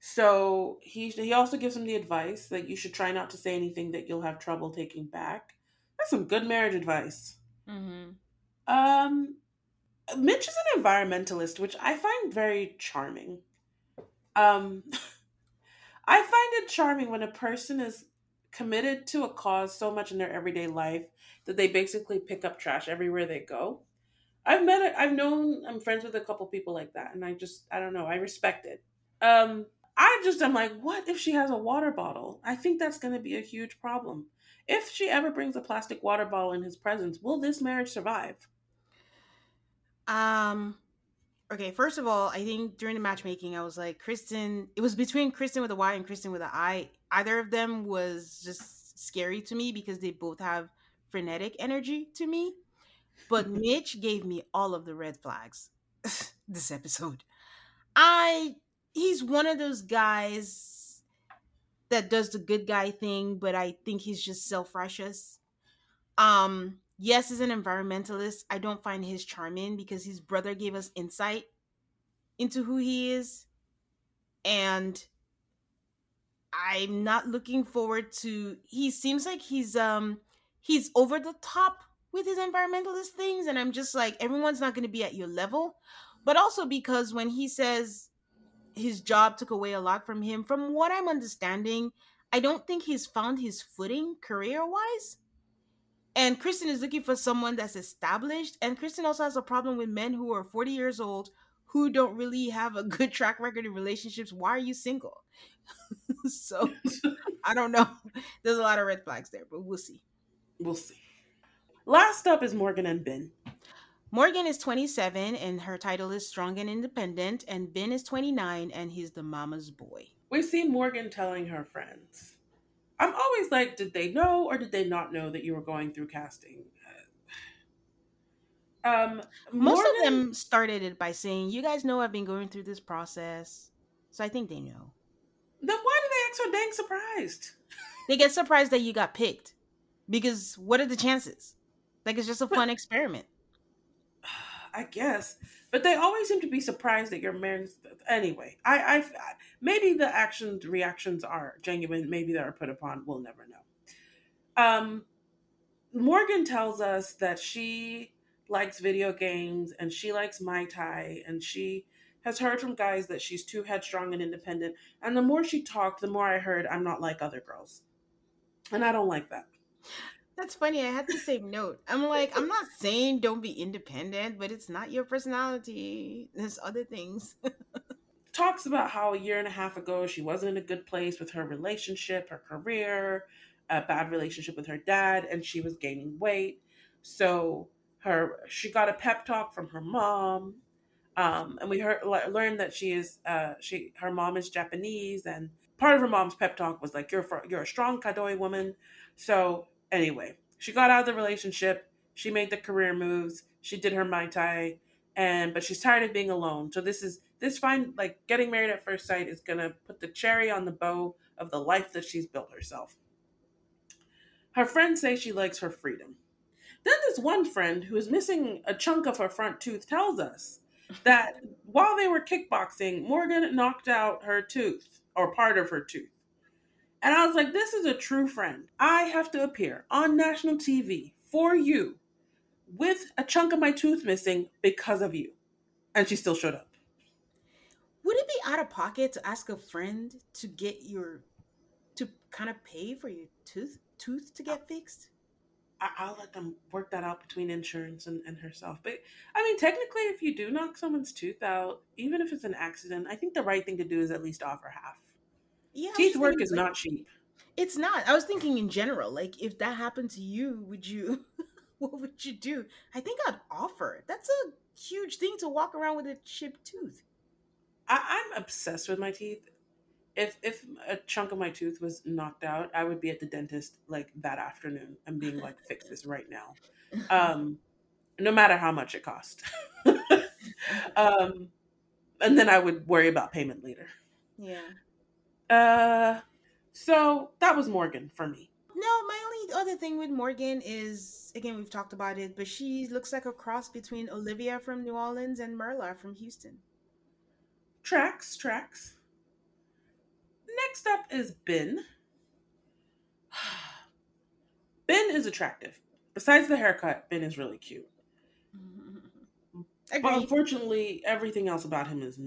So he he also gives him the advice that you should try not to say anything that you'll have trouble taking back. That's some good marriage advice. Mhm. Um, Mitch is an environmentalist, which I find very charming. Um, I find it charming when a person is committed to a cause so much in their everyday life that they basically pick up trash everywhere they go. I've met, I've known, I'm friends with a couple people like that, and I just, I don't know, I respect it. Um, I just am like, what if she has a water bottle? I think that's going to be a huge problem. If she ever brings a plastic water bottle in his presence, will this marriage survive? Um okay, first of all, I think during the matchmaking I was like Kristen it was between Kristen with a Y and Kristen with an I. Either of them was just scary to me because they both have frenetic energy to me. But Mitch gave me all of the red flags this episode. I he's one of those guys that does the good guy thing, but I think he's just self-righteous. Um, yes, as an environmentalist, I don't find his charming because his brother gave us insight into who he is. And I'm not looking forward to he seems like he's um he's over the top with his environmentalist things and I'm just like everyone's not going to be at your level. But also because when he says his job took away a lot from him, from what I'm understanding, I don't think he's found his footing career-wise and Kristen is looking for someone that's established. And Kristen also has a problem with men who are 40 years old who don't really have a good track record in relationships. Why are you single? so I don't know. There's a lot of red flags there, but we'll see. We'll see. Last up is Morgan and Ben. Morgan is 27 and her title is Strong and Independent, and Ben is 29 and he's the mama's boy. We see Morgan telling her friends I'm always like, did they know or did they not know that you were going through casting? Um, Most of them started it by saying, "You guys know I've been going through this process," so I think they know. Then why do they act so dang surprised? They get surprised that you got picked because what are the chances? Like it's just a fun experiment. I guess, but they always seem to be surprised that you're married. Anyway, I, I, maybe the actions reactions are genuine. Maybe they are put upon. We'll never know. Um, Morgan tells us that she likes video games and she likes Muay Thai and she has heard from guys that she's too headstrong and independent. And the more she talked, the more I heard I'm not like other girls, and I don't like that. That's funny. I had the same note. I'm like, I'm not saying don't be independent, but it's not your personality. There's other things. talks about how a year and a half ago she wasn't in a good place with her relationship, her career, a bad relationship with her dad, and she was gaining weight. So her she got a pep talk from her mom, um, and we heard learned that she is uh, she her mom is Japanese, and part of her mom's pep talk was like you're for, you're a strong Kadoi woman. So anyway, she got out of the relationship. She made the career moves. She did her Muay Thai, and but she's tired of being alone. So this is this fine like getting married at first sight is gonna put the cherry on the bow of the life that she's built herself. Her friends say she likes her freedom. Then this one friend who is missing a chunk of her front tooth tells us that while they were kickboxing, Morgan knocked out her tooth or part of her tooth. And I was like, this is a true friend. I have to appear on national TV for you with a chunk of my tooth missing because of you. And she still showed up. Would it be out of pocket to ask a friend to get your to kind of pay for your tooth tooth to get fixed? I- I'll let them work that out between insurance and, and herself. But I mean, technically, if you do knock someone's tooth out, even if it's an accident, I think the right thing to do is at least offer half. Yeah, Teeth work thinking, is like, not cheap. It's not. I was thinking in general, like if that happened to you, would you what would you do? I think I'd offer. That's a huge thing to walk around with a chipped tooth. I, I'm obsessed with my teeth. If if a chunk of my tooth was knocked out, I would be at the dentist like that afternoon and being like, "Fix this right now," um, no matter how much it cost. um, and then I would worry about payment later. yeah. Uh, so that was Morgan for me. No, my only other thing with Morgan is again we've talked about it, but she looks like a cross between Olivia from New Orleans and Myrla from Houston. Tracks, tracks. Next up is Ben. Ben is attractive. Besides the haircut, Ben is really cute. But unfortunately, everything else about him is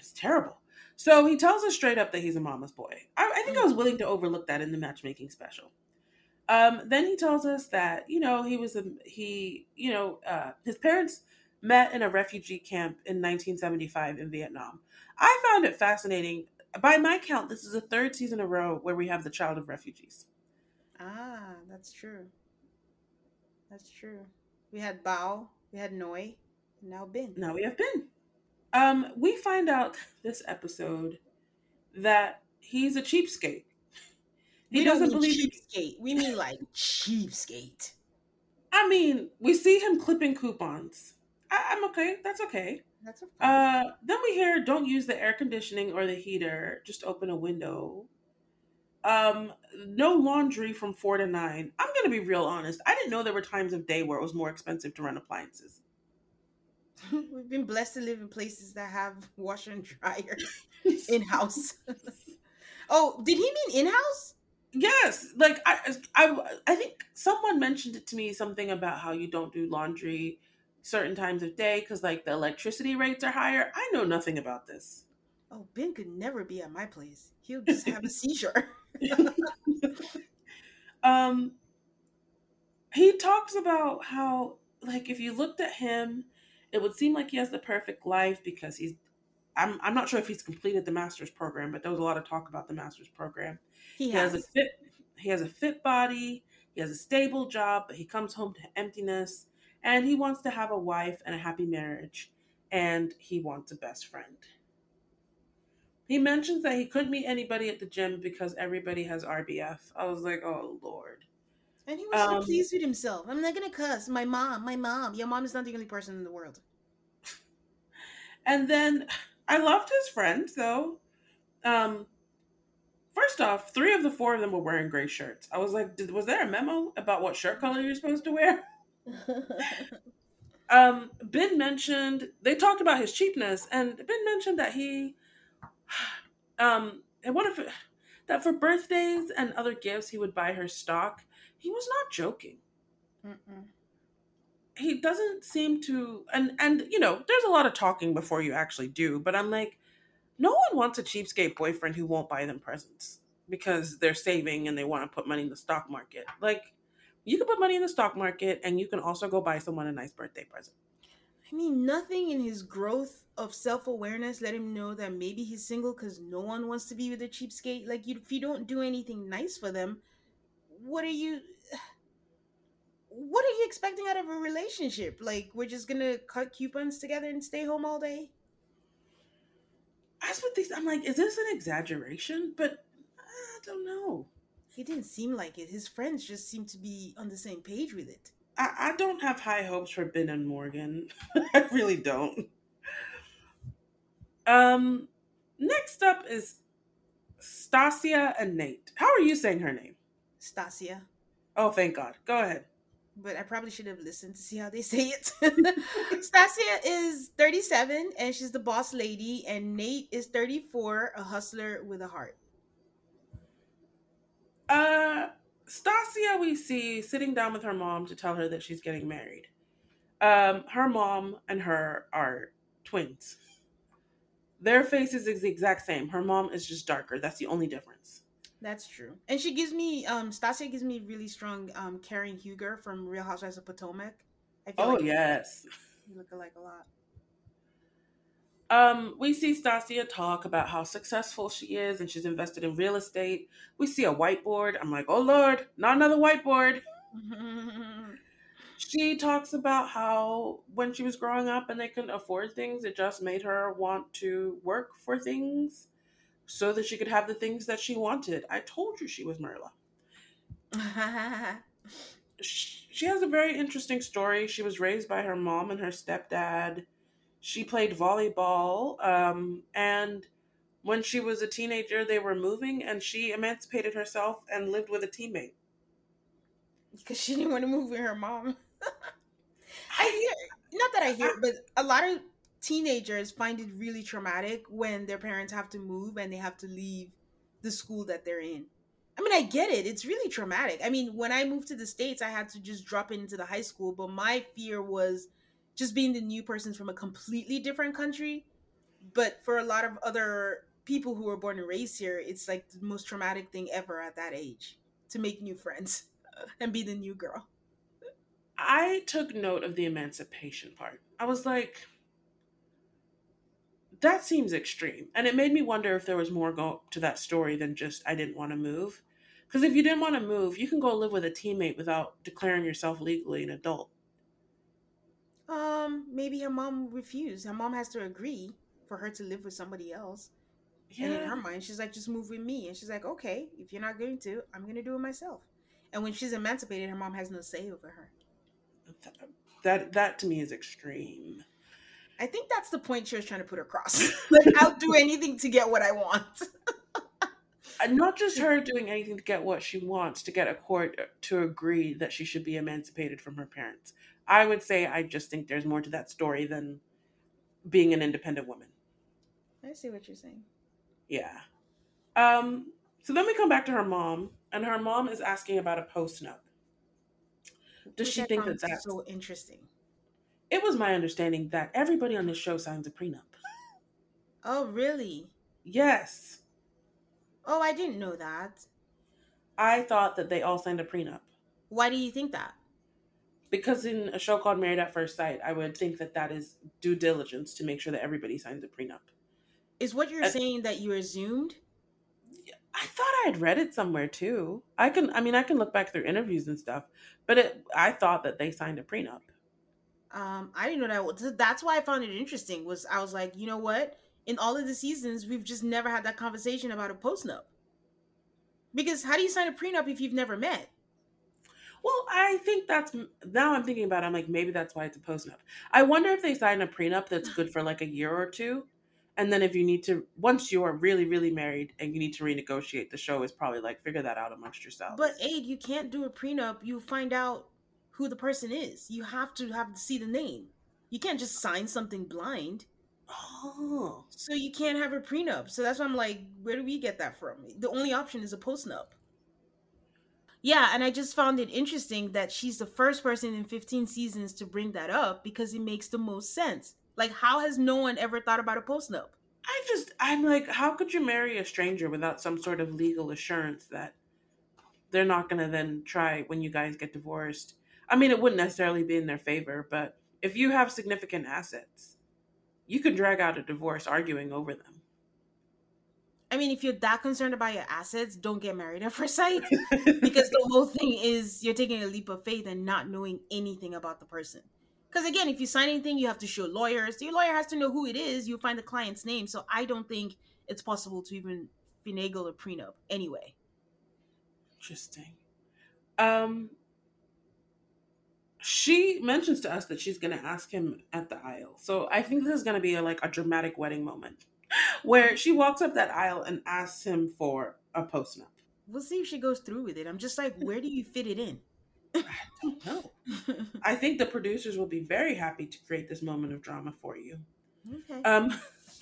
is terrible. So he tells us straight up that he's a mama's boy. I, I think I was willing to overlook that in the matchmaking special. Um, then he tells us that you know he was a he you know uh, his parents met in a refugee camp in 1975 in Vietnam. I found it fascinating. By my count, this is the third season in a row where we have the child of refugees. Ah, that's true. That's true. We had Bao, we had Noi, now Bin. now we have Ben. Um, we find out this episode that he's a cheapskate. He we doesn't believe. cheapskate. We mean like cheapskate. I mean, we see him clipping coupons. I, I'm okay. That's okay. That's a Uh, then we hear, "Don't use the air conditioning or the heater. Just open a window." Um, no laundry from four to nine. I'm gonna be real honest. I didn't know there were times of day where it was more expensive to run appliances. We've been blessed to live in places that have washer and dryer in house. oh, did he mean in house? Yes, like I, I, I think someone mentioned it to me something about how you don't do laundry certain times of day because like the electricity rates are higher. I know nothing about this. Oh, Ben could never be at my place. He'll just have a seizure. um, he talks about how like if you looked at him, it would seem like he has the perfect life because he's. I'm I'm not sure if he's completed the master's program, but there was a lot of talk about the master's program. He He has has. a fit he has a fit body, he has a stable job, but he comes home to emptiness and he wants to have a wife and a happy marriage and he wants a best friend. He mentions that he couldn't meet anybody at the gym because everybody has RBF. I was like, oh lord. And he was so Um, pleased with himself. I'm not gonna cuss. My mom, my mom. Your mom is not the only person in the world. And then I loved his friends though. Um, first off, three of the four of them were wearing gray shirts. I was like, did, was there a memo about what shirt color you're supposed to wear? Um, Ben mentioned they talked about his cheapness, and Ben mentioned that he, um, and what if that for birthdays and other gifts he would buy her stock. He was not joking. Mm-mm. he doesn't seem to and and you know there's a lot of talking before you actually do but i'm like no one wants a cheapskate boyfriend who won't buy them presents because they're saving and they want to put money in the stock market like you can put money in the stock market and you can also go buy someone a nice birthday present I mean, nothing in his growth of self awareness let him know that maybe he's single because no one wants to be with a cheapskate. Like, you, if you don't do anything nice for them, what are you? What are you expecting out of a relationship? Like, we're just gonna cut coupons together and stay home all day? that's what these i'm like is this an exaggeration but i don't know It didn't seem like it. His friends just seemed to be on the same page with it. I, I don't have high hopes for Ben and Morgan. I really don't. Um, next up is Stasia and Nate. How are you saying her name? Stasia. Oh, thank God. Go ahead. But I probably should have listened to see how they say it. Stasia is 37 and she's the boss lady, and Nate is 34, a hustler with a heart. Uh, Stasia, we see sitting down with her mom to tell her that she's getting married. Um, her mom and her are twins. Their faces is the exact same. Her mom is just darker. That's the only difference. That's true. And she gives me, um, Stasia gives me really strong, um, Karen Huger from Real Housewives of Potomac. I feel Oh like yes. You look alike a lot. Um, we see Stasia talk about how successful she is and she's invested in real estate. We see a whiteboard. I'm like, oh Lord, not another whiteboard. She talks about how when she was growing up and they couldn't afford things, it just made her want to work for things so that she could have the things that she wanted. I told you she was Myrla. She, she has a very interesting story. She was raised by her mom and her stepdad. She played volleyball. Um, and when she was a teenager, they were moving and she emancipated herself and lived with a teammate. Because she didn't want to move with her mom. I hear, not that I hear, but a lot of teenagers find it really traumatic when their parents have to move and they have to leave the school that they're in. I mean, I get it. It's really traumatic. I mean, when I moved to the States, I had to just drop into the high school, but my fear was just being the new person from a completely different country. But for a lot of other people who were born and raised here, it's like the most traumatic thing ever at that age to make new friends and be the new girl. I took note of the emancipation part. I was like, that seems extreme. And it made me wonder if there was more go to that story than just I didn't want to move. Because if you didn't want to move, you can go live with a teammate without declaring yourself legally an adult. Um, maybe her mom refused. Her mom has to agree for her to live with somebody else. Yeah. And in her mind, she's like, just move with me. And she's like, okay, if you're not going to, I'm going to do it myself. And when she's emancipated, her mom has no say over her. that that to me is extreme. I think that's the point she was trying to put across. like, I'll do anything to get what I want. And not just her doing anything to get what she wants, to get a court to agree that she should be emancipated from her parents. I would say I just think there's more to that story than being an independent woman. I see what you're saying. Yeah. Um, so then we come back to her mom, and her mom is asking about a post nup. Does Which she I think that that's so interesting? It was my understanding that everybody on this show signs a prenup. Oh, really? Yes. Oh, I didn't know that. I thought that they all signed a prenup. Why do you think that? Because in a show called Married at First Sight, I would think that that is due diligence to make sure that everybody signs a prenup. Is what you're Uh, saying that you assumed? I thought I had read it somewhere too. I can, I mean, I can look back through interviews and stuff, but it, I thought that they signed a prenup. Um, I didn't know that. was- That's why I found it interesting. Was I was like, you know what? in all of the seasons, we've just never had that conversation about a postnup. Because how do you sign a prenup if you've never met? Well, I think that's now I'm thinking about it, I'm like, maybe that's why it's a postnup. I wonder if they sign a prenup that's good for like a year or two. And then if you need to, once you are really, really married and you need to renegotiate, the show is probably like, figure that out amongst yourselves. But Aid, you can't do a prenup. You find out who the person is. You have to have to see the name. You can't just sign something blind. oh, So you can't have a prenup. So that's why I'm like, where do we get that from? The only option is a postnup. Yeah, and I just found it interesting that she's the first person in 15 seasons to bring that up because it makes the most sense. Like, how has no one ever thought about a postnup? I just, I'm like, how could you marry a stranger without some sort of legal assurance that they're not going to then try when you guys get divorced? I mean, it wouldn't necessarily be in their favor, but if you have significant assets, you could drag out a divorce arguing over them. I mean, if you're that concerned about your assets, don't get married at first sight because the whole thing is you're taking a leap of faith and not knowing anything about the person. Because again, if you sign anything, you have to show lawyers. Your lawyer has to know who it is. You find the client's name. So I don't think it's possible to even finagle a prenup anyway. Interesting. Um, she mentions to us that she's going to ask him at the aisle. So I think this is going to be a, like a dramatic wedding moment where she walks up that aisle and asks him for a post nup. We'll see if she goes through with it. I'm just like, where do you fit it in? No. I think the producers will be very happy to create this moment of drama for you. okay. Um,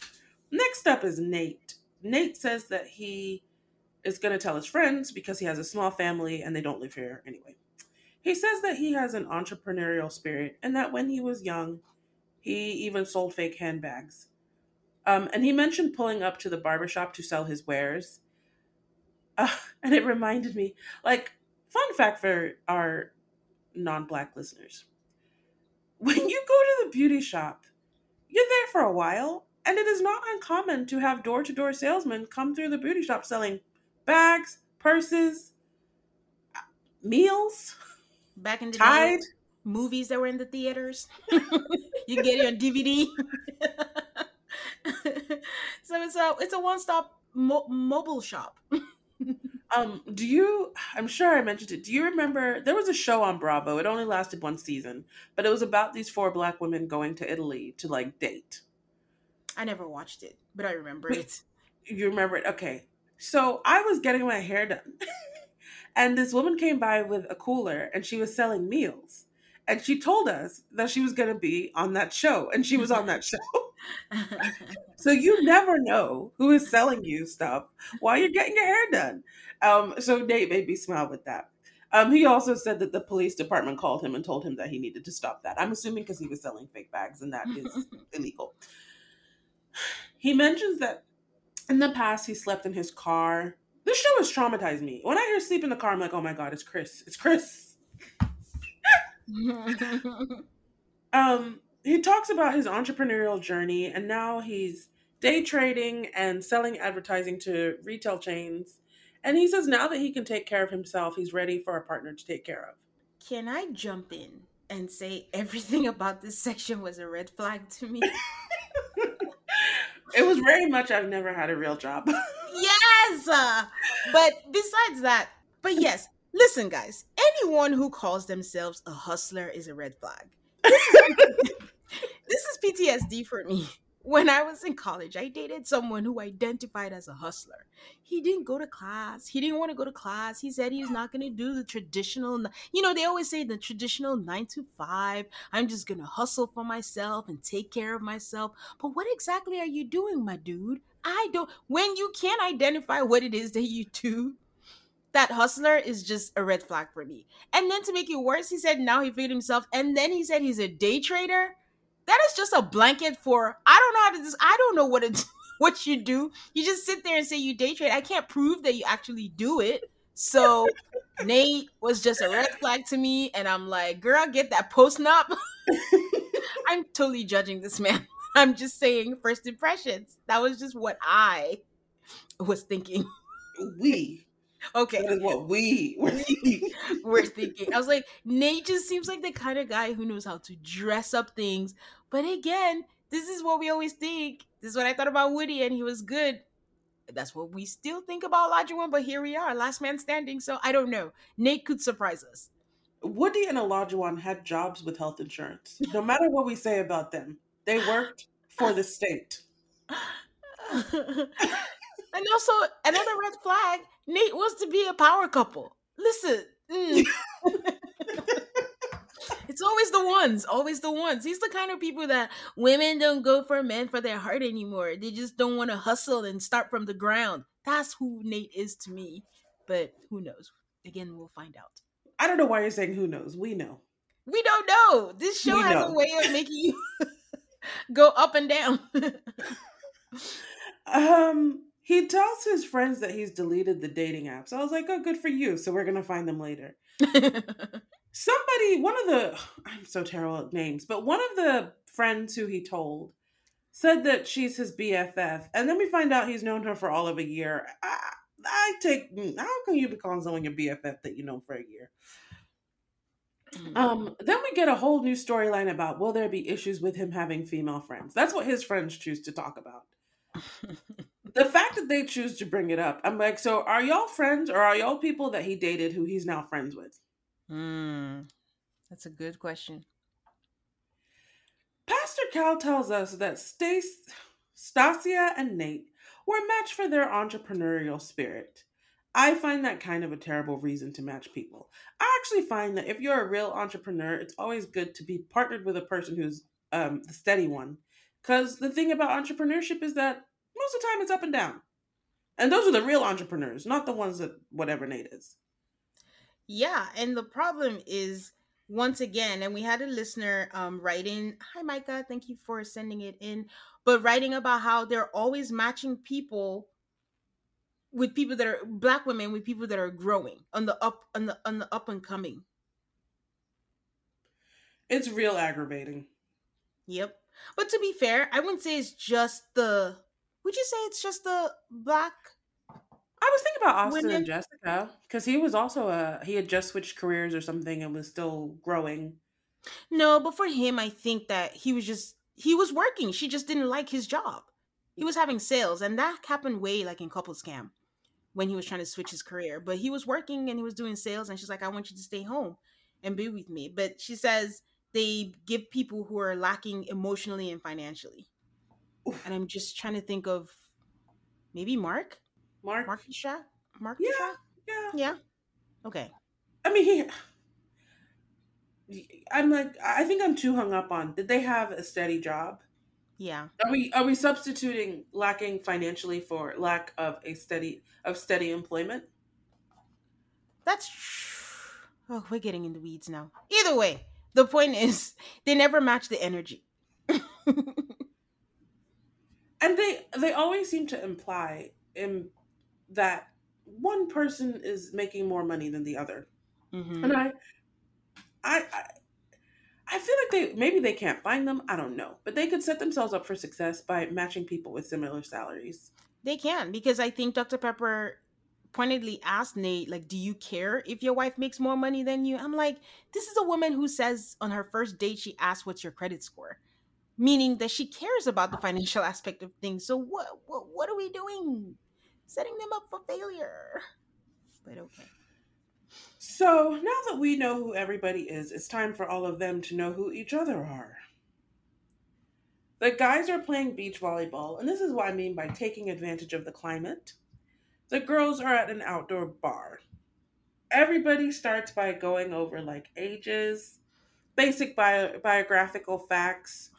next up is Nate. Nate says that he is going to tell his friends because he has a small family and they don't live here anyway. He says that he has an entrepreneurial spirit and that when he was young, he even sold fake handbags. Um, and he mentioned pulling up to the barbershop to sell his wares. Uh, and it reminded me, like, fun fact for our non black listeners when you go to the beauty shop, you're there for a while, and it is not uncommon to have door to door salesmen come through the beauty shop selling bags, purses, meals, Back in the Tide. day, movies that were in the theaters, you can get it on DVD. so it's a it's a one stop mo- mobile shop. Um, do you? I'm sure I mentioned it. Do you remember there was a show on Bravo? It only lasted one season, but it was about these four black women going to Italy to like date. I never watched it, but I remember it. You remember it? Okay. So I was getting my hair done, and this woman came by with a cooler, and she was selling meals, and she told us that she was going to be on that show, and she was on that show. So you never know who is selling you stuff while you're getting your hair done. Um, so Nate made me smile with that. Um, he also said that the police department called him and told him that he needed to stop that. I'm assuming because he was selling fake bags and that is illegal. He mentions that in the past he slept in his car. This show has traumatized me. When I hear sleep in the car, I'm like, oh my god, it's Chris. It's Chris. Um, he talks about his entrepreneurial journey and now he's day trading and selling advertising to retail chains. And he says now that he can take care of himself, he's ready for a partner to take care of. Can I jump in and say everything about this section was a red flag to me? It was very much I've never had a real job. yes! uh, but besides that, but yes, listen, guys, anyone who calls themselves a hustler is a red flag. This is, this is PTSD for me. When I was in college, I dated someone who identified as a hustler. He didn't go to class. He didn't want to go to class. He said he's not going to do the traditional, you know, they always say the traditional nine to five. I'm just going to hustle for myself and take care of myself. But what exactly are you doing, my dude? I don't, when you can't identify what it is that you do, that hustler is just a red flag for me. And then to make it worse, he said now he figured himself, and then he said he's a day trader. That is just a blanket for I don't know how to this. I don't know what it what you do. You just sit there and say you day trade. I can't prove that you actually do it. So Nate was just a red flag to me, and I'm like, girl, get that post up." I'm totally judging this man. I'm just saying first impressions. That was just what I was thinking. we. Okay. That is what we were thinking. we're thinking. I was like, Nate just seems like the kind of guy who knows how to dress up things. But again, this is what we always think. This is what I thought about Woody, and he was good. That's what we still think about Olajuwon, but here we are, last man standing. So I don't know. Nate could surprise us. Woody and Olajuwon had jobs with health insurance. No matter what we say about them, they worked for the state. and also another red flag. Nate wants to be a power couple. Listen. Mm. it's always the ones, always the ones. He's the kind of people that women don't go for men for their heart anymore. They just don't want to hustle and start from the ground. That's who Nate is to me. But who knows? Again, we'll find out. I don't know why you're saying who knows. We know. We don't know. This show we has know. a way of making you go up and down. um he tells his friends that he's deleted the dating apps. I was like, oh, good for you. So we're going to find them later. Somebody, one of the, I'm so terrible at names, but one of the friends who he told said that she's his BFF. And then we find out he's known her for all of a year. I, I take, mm, how can you be calling someone your BFF that you know for a year? Mm. Um, then we get a whole new storyline about will there be issues with him having female friends? That's what his friends choose to talk about the fact that they choose to bring it up, I'm like, so are y'all friends or are y'all people that he dated who he's now friends with? Hmm. That's a good question. Pastor Cal tells us that Stace, Stacia and Nate were a match for their entrepreneurial spirit. I find that kind of a terrible reason to match people. I actually find that if you're a real entrepreneur, it's always good to be partnered with a person who's um, the steady one. Because the thing about entrepreneurship is that most of the time it's up and down. And those are the real entrepreneurs, not the ones that whatever Nate is. Yeah, and the problem is once again, and we had a listener um writing, hi Micah, thank you for sending it in, but writing about how they're always matching people with people that are black women with people that are growing on the up on the on the up and coming. It's real aggravating. Yep. But to be fair, I wouldn't say it's just the would you say it's just the black? I was thinking about Austin women? and Jessica because he was also a he had just switched careers or something and was still growing. No, but for him, I think that he was just he was working. She just didn't like his job. He was having sales, and that happened way like in Couples Cam when he was trying to switch his career. But he was working and he was doing sales, and she's like, "I want you to stay home and be with me." But she says they give people who are lacking emotionally and financially and I'm just trying to think of maybe Mark. Mark. Mark Shaw. Mark. Yeah. Yeah. Yeah. Okay. I mean, he. I'm like, I think I'm too hung up on. Did they have a steady job? Yeah. Are we are we substituting lacking financially for lack of a steady of steady employment? That's. Oh, we're getting in the weeds now. Either way, the point is they never match the energy. and they they always seem to imply in that one person is making more money than the other mm-hmm. and I, I i i feel like they maybe they can't find them i don't know but they could set themselves up for success by matching people with similar salaries they can because i think dr pepper pointedly asked Nate, like, do you care if your wife makes more money than you? I'm like, this is a woman who says on her first date, she asked, what's your credit score? meaning that she cares about the financial aspect of things. So what what what are we doing? Setting them up for failure. But okay. So now that we know who everybody is, it's time for all of them to know who each other are. The guys are playing beach volleyball, and this is what I mean by taking advantage of the climate. The girls are at an outdoor bar. Everybody starts by going over like ages, basic bio- biographical facts,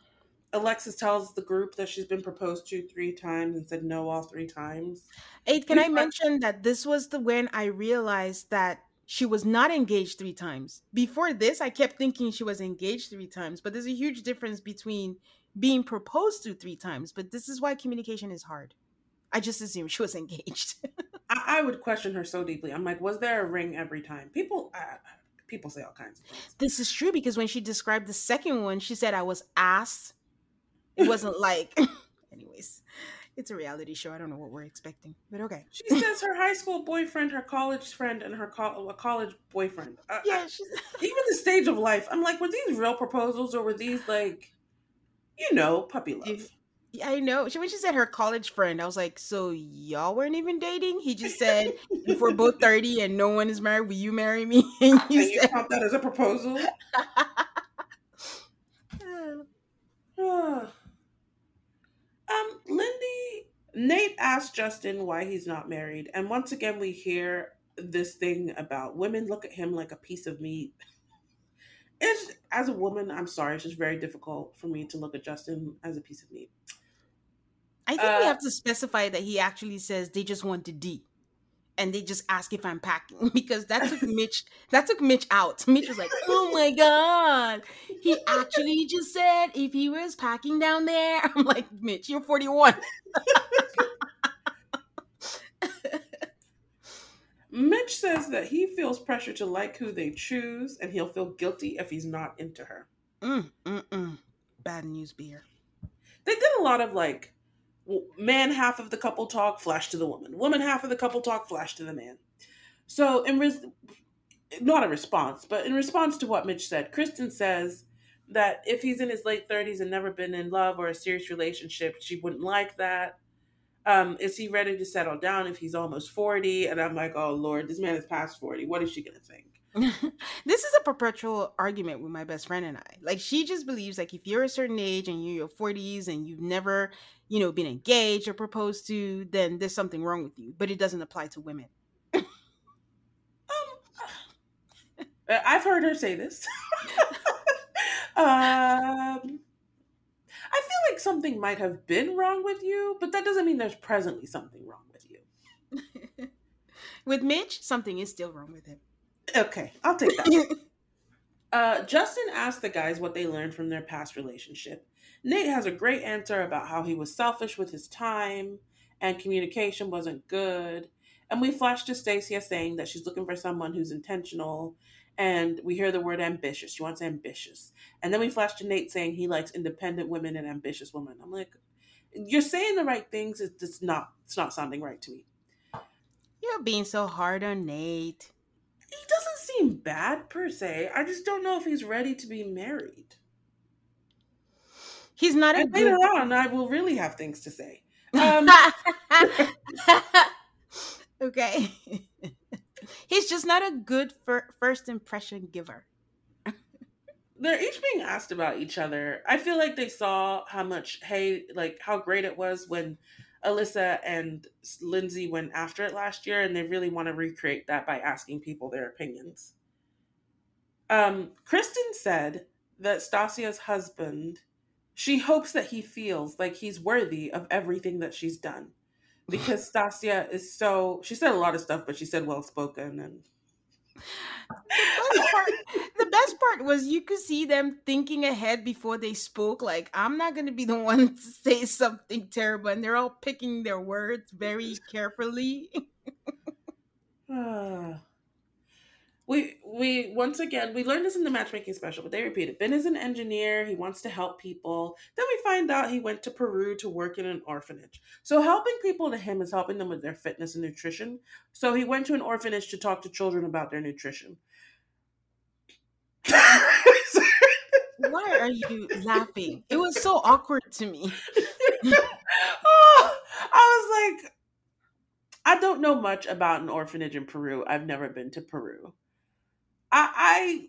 Alexis tells the group that she's been proposed to three times and said no all three times. Aid, can I mention that this was the when I realized that she was not engaged three times. Before this, I kept thinking she was engaged three times, but there's a huge difference between being proposed to three times. But this is why communication is hard. I just assumed she was engaged. I, I, would question her so deeply. I'm like, was there a ring every time? People, uh, people say all kinds of things. This is true because when she described the second one, she said I was asked it wasn't like, anyways, it's a reality show. I don't know what we're expecting, but okay. She says her high school boyfriend, her college friend, and her co- college boyfriend. Uh, yeah, even the stage of life. I'm like, were these real proposals or were these like, you know, puppy love? If, I know. She when she said her college friend, I was like, so y'all weren't even dating? He just said, if we're both 30 and no one is married, will you marry me? And you, and you said, count that as a proposal? um, Lindy, Nate asks Justin why he's not married, and once again we hear this thing about women look at him like a piece of meat. It's as a woman, I'm sorry, it's just very difficult for me to look at Justin as a piece of meat. I think uh, we have to specify that he actually says they just want to D and they just ask if I'm packing because that took Mitch that took Mitch out. Mitch was like, "Oh my god." He actually just said if he was packing down there. I'm like, "Mitch, you're 41." Mitch says that he feels pressure to like who they choose and he'll feel guilty if he's not into her. Mm, mm, mm. Bad news beer. They did a lot of like man half of the couple talk, flash to the woman. Woman half of the couple talk, flash to the man. So, in res- not a response, but in response to what Mitch said, Kristen says that if he's in his late 30s and never been in love or a serious relationship, she wouldn't like that. Um, is he ready to settle down if he's almost 40? And I'm like, oh Lord, this man is past 40. What is she gonna think? this is a perpetual argument with my best friend and I. Like she just believes like if you're a certain age and you're your 40s and you've never, you know, been engaged or proposed to, then there's something wrong with you. But it doesn't apply to women. um, I've heard her say this. um, I feel like something might have been wrong with you, but that doesn't mean there's presently something wrong with you. with Mitch, something is still wrong with him. Okay, I'll take that. uh, Justin asked the guys what they learned from their past relationship. Nate has a great answer about how he was selfish with his time and communication wasn't good. And we flash to Stacia saying that she's looking for someone who's intentional. And we hear the word ambitious. She wants ambitious. And then we flash to Nate saying he likes independent women and ambitious women. I'm like, you're saying the right things. It's just not. It's not sounding right to me. You're being so hard on Nate he doesn't seem bad per se. I just don't know if he's ready to be married. He's not a and good... later on. I will really have things to say. Um... okay, he's just not a good fir- first impression giver. They're each being asked about each other. I feel like they saw how much hey, like how great it was when Alyssa and Lindsay went after it last year, and they really want to recreate that by asking people their opinions. Um, Kristen said that Stacia's husband, she hopes that he feels like he's worthy of everything that she's done. Because Stacia is so, she said a lot of stuff, but she said well spoken and the, best part, the best part was you could see them thinking ahead before they spoke. Like, I'm not going to be the one to say something terrible. And they're all picking their words very carefully. Ah. We we once again we learned this in the matchmaking special, but they repeated. Ben is an engineer. He wants to help people. Then we find out he went to Peru to work in an orphanage. So helping people to him is helping them with their fitness and nutrition. So he went to an orphanage to talk to children about their nutrition. Why are you laughing? It was so awkward to me. oh, I was like, I don't know much about an orphanage in Peru. I've never been to Peru. I,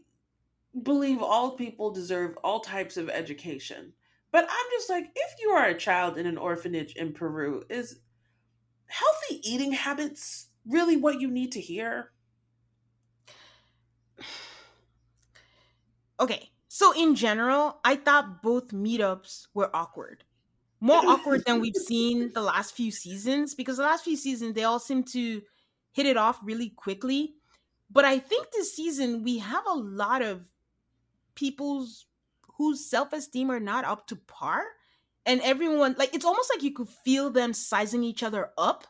I believe all people deserve all types of education. But I'm just like, if you are a child in an orphanage in Peru, is healthy eating habits really what you need to hear? Okay, so in general, I thought both meetups were awkward. More awkward than we've seen the last few seasons because the last few seasons they all seem to hit it off really quickly. But I think this season we have a lot of people's whose self-esteem are not up to par and everyone like it's almost like you could feel them sizing each other up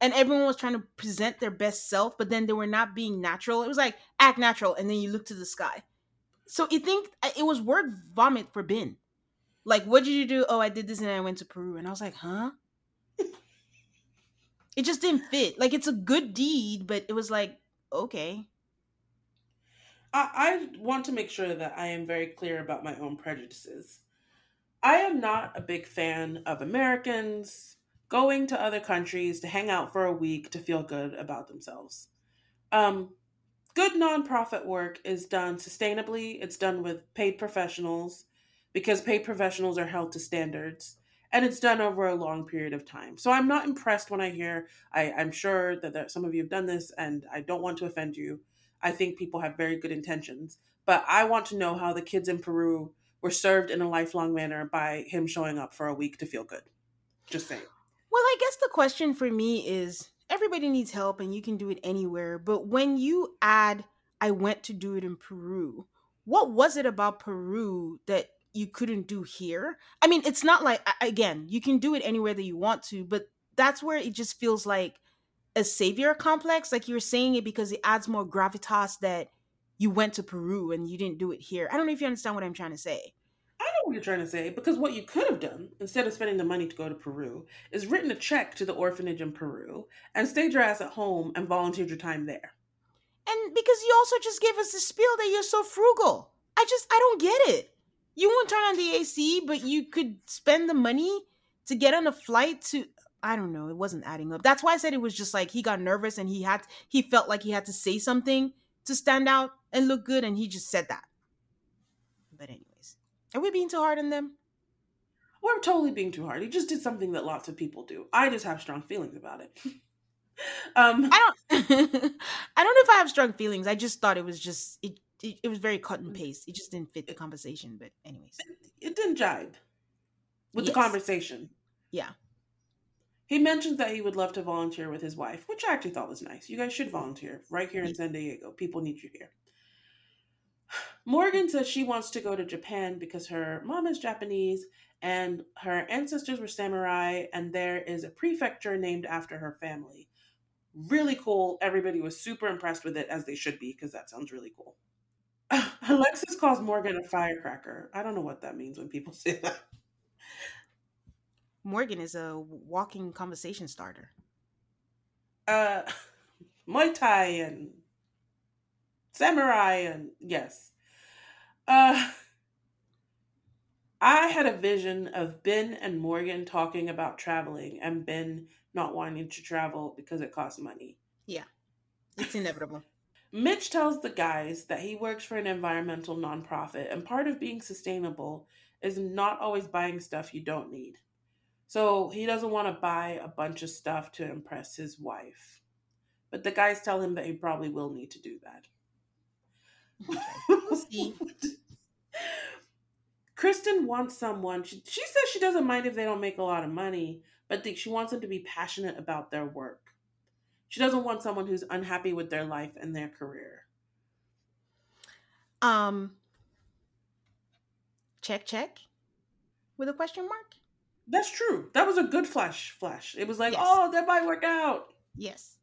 and everyone was trying to present their best self but then they were not being natural. It was like act natural and then you look to the sky. So you think it was word vomit for ben. Like what did you do? Oh i did this and i went to peru. And i was like huh? It just didn't fit. Like it's a good deed but it was like okay. I, I want to make sure that I am very clear about my own prejudices. I am not a big fan of Americans going to other countries to hang out for a week to feel good about themselves. Um, good nonprofit work is done sustainably, it's done with paid professionals because paid professionals are held to standards and it's done over a long period of time. So I'm not impressed when I hear, I, I'm sure that there, some of you have done this and I don't want to offend you. I think people have very good intentions, but I want to know how the kids in Peru were served in a lifelong manner by him showing up for a week to feel good. Just saying. Well, I guess the question for me is everybody needs help and you can do it anywhere. But when you add, I went to do it in Peru, what was it about Peru that you couldn't do here? I mean, it's not like, again, you can do it anywhere that you want to, but that's where it just feels like a savior complex. Like you're saying it because it adds more gravitas that you went to Peru and you didn't do it here. I don't know if you understand what I'm trying to say. I know what you're trying to say because what you could have done instead of spending the money to go to Peru is written a check to the orphanage in Peru and stayed your ass at home and volunteered your time there. And because you also just gave us the spiel that you're so frugal. I just I don't get it. You won't turn on the AC, but you could spend the money to get on a flight to I don't know, it wasn't adding up. That's why I said it was just like he got nervous and he had he felt like he had to say something to stand out and look good, and he just said that. But anyways, are we being too hard on them? We're totally being too hard. He just did something that lots of people do. I just have strong feelings about it. um, I don't. I don't know if I have strong feelings. I just thought it was just it. It, it was very cut and mm. paste. It just didn't fit the conversation. But anyways, it, it didn't jibe with yes. the conversation. Yeah. He mentions that he would love to volunteer with his wife, which I actually thought was nice. You guys should volunteer right here in San Diego. People need you here. Morgan says she wants to go to Japan because her mom is Japanese and her ancestors were samurai, and there is a prefecture named after her family. Really cool. Everybody was super impressed with it, as they should be, because that sounds really cool. Alexis calls Morgan a firecracker. I don't know what that means when people say that. Morgan is a walking conversation starter. Uh, Muay Thai and samurai and yes. Uh, I had a vision of Ben and Morgan talking about traveling and Ben not wanting to travel because it costs money. Yeah, it's inevitable. Mitch tells the guys that he works for an environmental nonprofit, and part of being sustainable is not always buying stuff you don't need. So he doesn't want to buy a bunch of stuff to impress his wife. But the guys tell him that he probably will need to do that. Kristen wants someone. She, she says she doesn't mind if they don't make a lot of money, but she wants them to be passionate about their work. She doesn't want someone who's unhappy with their life and their career. Um, check, check, with a question mark. That's true. That was a good flash. Flash. It was like, yes. oh, that might work out. Yes.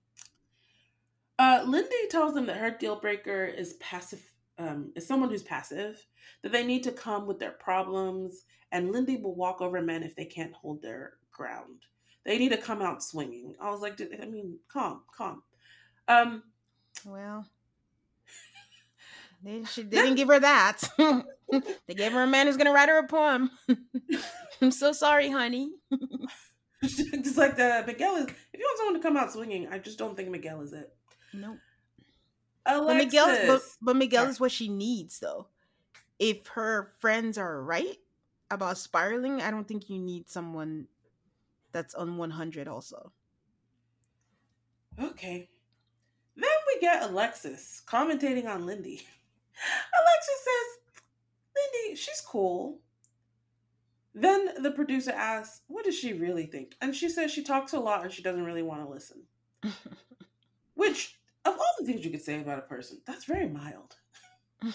Uh, Lindy tells them that her deal breaker is passive. Um, is someone who's passive. That they need to come with their problems, and Lindy will walk over men if they can't hold their ground. They need to come out swinging. I was like, I mean, calm, calm. Um, well, they, she, they didn't give her that. they gave her a man who's going to write her a poem. I'm so sorry, honey. just like the Miguel is. If you want someone to come out swinging, I just don't think Miguel is it. Nope. Alexis. But Miguel, but, but Miguel is what she needs, though. If her friends are right about spiraling, I don't think you need someone that's on 100 also. Okay. Then we get Alexis commentating on Lindy. Alexis says, Lindy, she's cool. Then the producer asks, What does she really think? And she says she talks a lot and she doesn't really want to listen. Which, of all the things you could say about a person, that's very mild.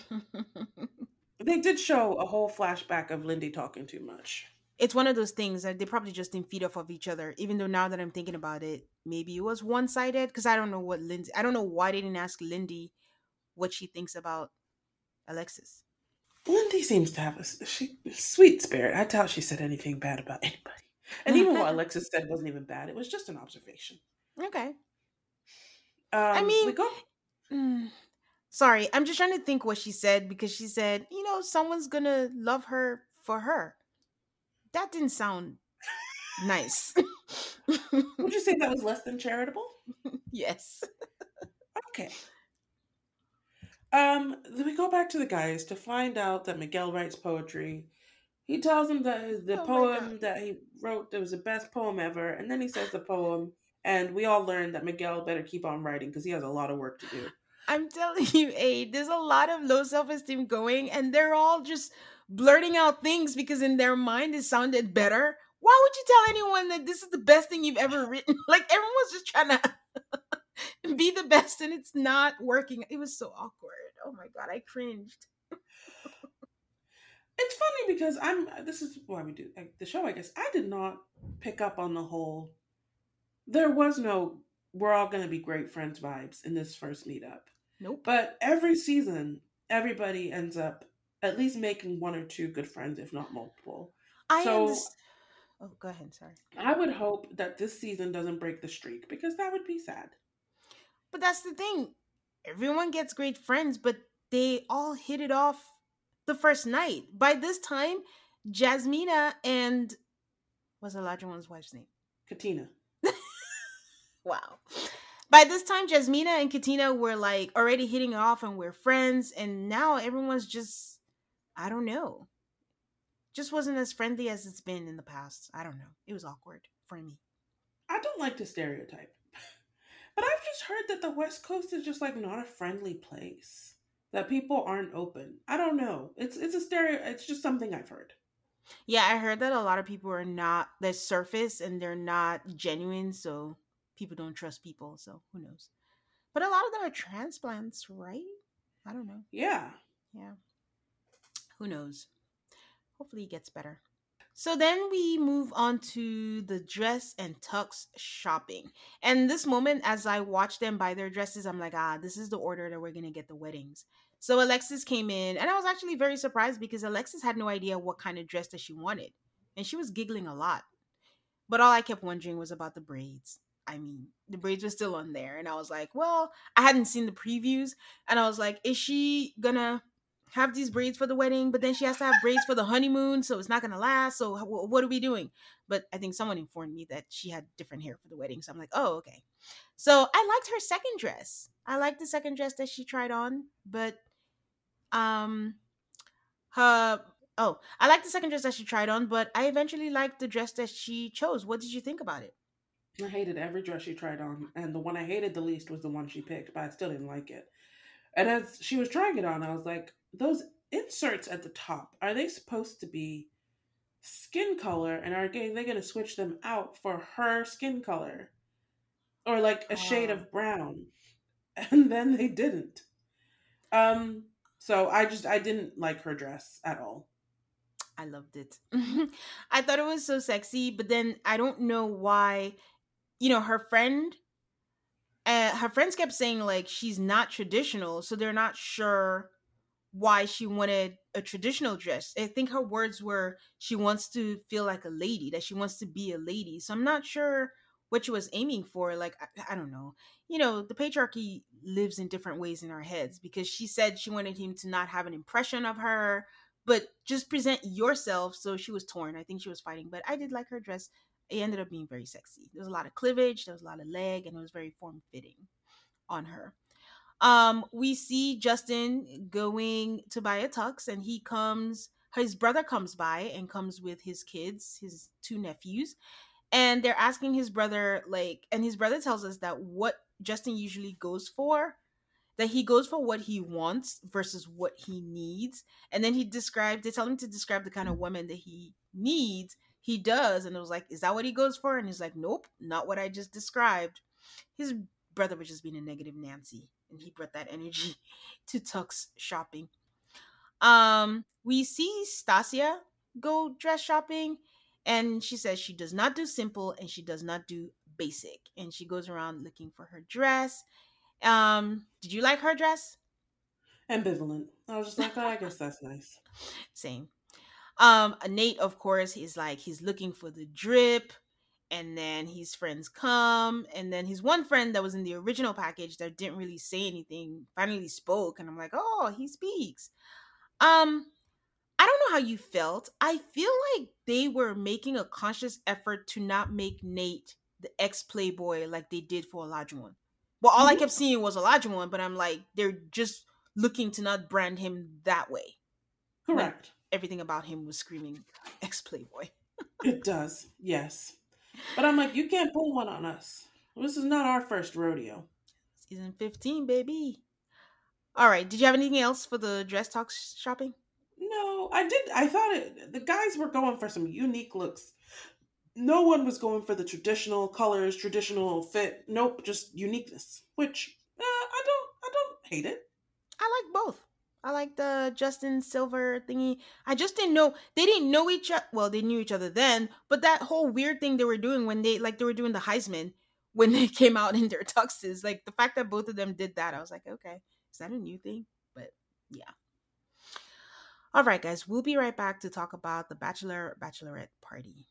they did show a whole flashback of Lindy talking too much. It's one of those things that they probably just didn't feed off of each other. Even though now that I'm thinking about it, maybe it was one sided because I don't know what Lindsay, I don't know why they didn't ask Lindy what she thinks about Alexis. Lindy seems to have a she, sweet spirit. I doubt she said anything bad about anybody. And even what Alexis said wasn't even bad. It was just an observation. Okay. Um, I mean, we go. Mm, sorry, I'm just trying to think what she said because she said, you know, someone's gonna love her for her. That didn't sound nice. Would you say that was less than charitable? yes. Okay. Um, then we go back to the guys to find out that Miguel writes poetry. He tells them that the Oh poem that he wrote that was the best poem ever, and then he says the poem, and we all learn that Miguel better keep on writing because he has a lot of work to do. I'm telling you, A, there's a lot of low self esteem going, and they're all just blurting out things because in their mind it sounded better. Why would you tell anyone that this is the best thing you've ever written? Like everyone's just trying to be the best, and it's not working. It was so awkward. Oh my god, I cringed. It's funny because I'm. This is why we do like, the show. I guess I did not pick up on the whole. There was no "we're all going to be great friends" vibes in this first meetup. Nope. But every season, everybody ends up at least making one or two good friends, if not multiple. I so- understand. Oh, go ahead. Sorry. I would hope that this season doesn't break the streak because that would be sad. But that's the thing. Everyone gets great friends, but they all hit it off the first night. By this time, Jasmina and what's the larger one's wife's name? Katina. Wow. By this time, Jasmina and Katina were like already hitting it off and we're friends. And now everyone's just, I don't know. Just wasn't as friendly as it's been in the past. I don't know. It was awkward for me. I don't like to stereotype, but I've just heard that the West Coast is just like not a friendly place. That people aren't open. I don't know. It's it's a stereo. It's just something I've heard. Yeah, I heard that a lot of people are not, they're surface and they're not genuine. So people don't trust people. So who knows? But a lot of them are transplants, right? I don't know. Yeah. Yeah. Who knows? Hopefully it gets better. So then we move on to the dress and tux shopping. And this moment, as I watch them buy their dresses, I'm like, ah, this is the order that we're going to get the weddings. So Alexis came in, and I was actually very surprised because Alexis had no idea what kind of dress that she wanted. And she was giggling a lot. But all I kept wondering was about the braids. I mean, the braids were still on there. And I was like, well, I hadn't seen the previews. And I was like, is she gonna have these braids for the wedding? But then she has to have braids for the honeymoon. So it's not gonna last. So wh- what are we doing? But I think someone informed me that she had different hair for the wedding. So I'm like, oh, okay. So I liked her second dress. I liked the second dress that she tried on. But, um, her. Oh, I liked the second dress that she tried on, but I eventually liked the dress that she chose. What did you think about it? I hated every dress she tried on, and the one I hated the least was the one she picked, but I still didn't like it. And as she was trying it on, I was like, those inserts at the top, are they supposed to be skin color? And are they going to switch them out for her skin color? Or like a shade Oh. of brown? And then they didn't. Um, so I just, I didn't like her dress at all. I loved it. I thought it was so sexy, but then I don't know why. You know, her friend, uh, her friends kept saying like she's not traditional, so they're not sure why she wanted a traditional dress. I think her words were she wants to feel like a lady, that she wants to be a lady. So I'm not sure what she was aiming for. Like I, I don't know. You know, the patriarchy lives in different ways in our heads because she said she wanted him to not have an impression of her but just present yourself. So she was torn. I think she was fighting, but I did like her dress. It ended up being very sexy. There was a lot of cleavage, there was a lot of leg, and it was very form fitting on her. Um, we see Justin going to buy a tux, and he comes. His brother comes by and comes with his kids, his two nephews, and they're asking his brother like, and his brother tells us that what Justin usually goes for that he goes for what he wants versus what he needs. And then he described, they tell him to describe the kind of woman that he needs. He does. And it was like, is that what he goes for? And he's like, nope, not what I just described. His brother was just being a negative Nancy. And he brought that energy to Tux shopping. Um, we see Stacia go dress shopping. And she says she does not do simple and she does not do basic. And she goes around looking for her dress. Um, did you like her dress? Ambivalent. I was just like, oh, I guess that's nice. Same. Um, Nate, of course, is like he's looking for the drip, and then his friends come, and then his one friend that was in the original package that didn't really say anything finally spoke, and I'm like, oh, he speaks. Um, I don't know how you felt. I feel like they were making a conscious effort to not make Nate the ex playboy like they did for Olajuwon. Well, all I Mhm. kept seeing was Olajuwon, but I'm like, they're just looking to not brand him that way. Correct. Everything about him was screaming ex playboy. It does, yes. But I'm like, you can't pull one on us. This is not our first rodeo. Season 15, baby. All right. Did you have anything else for the dress talk shopping? No, I did. I thought it. The guys were going for some unique looks. No one was going for the traditional colors, traditional fit. Nope, just uniqueness. Which uh, I don't. I don't hate it. I like both. I like the Justin Silver thingy. I just didn't know they didn't know each other. Well, they knew each other then, but that whole weird thing they were doing when they like they were doing the Heisman when they came out in their tuxes, like the fact that both of them did that, I was like, okay, is that a new thing? But yeah. All right, guys, we'll be right back to talk about the Bachelor Bachelorette party.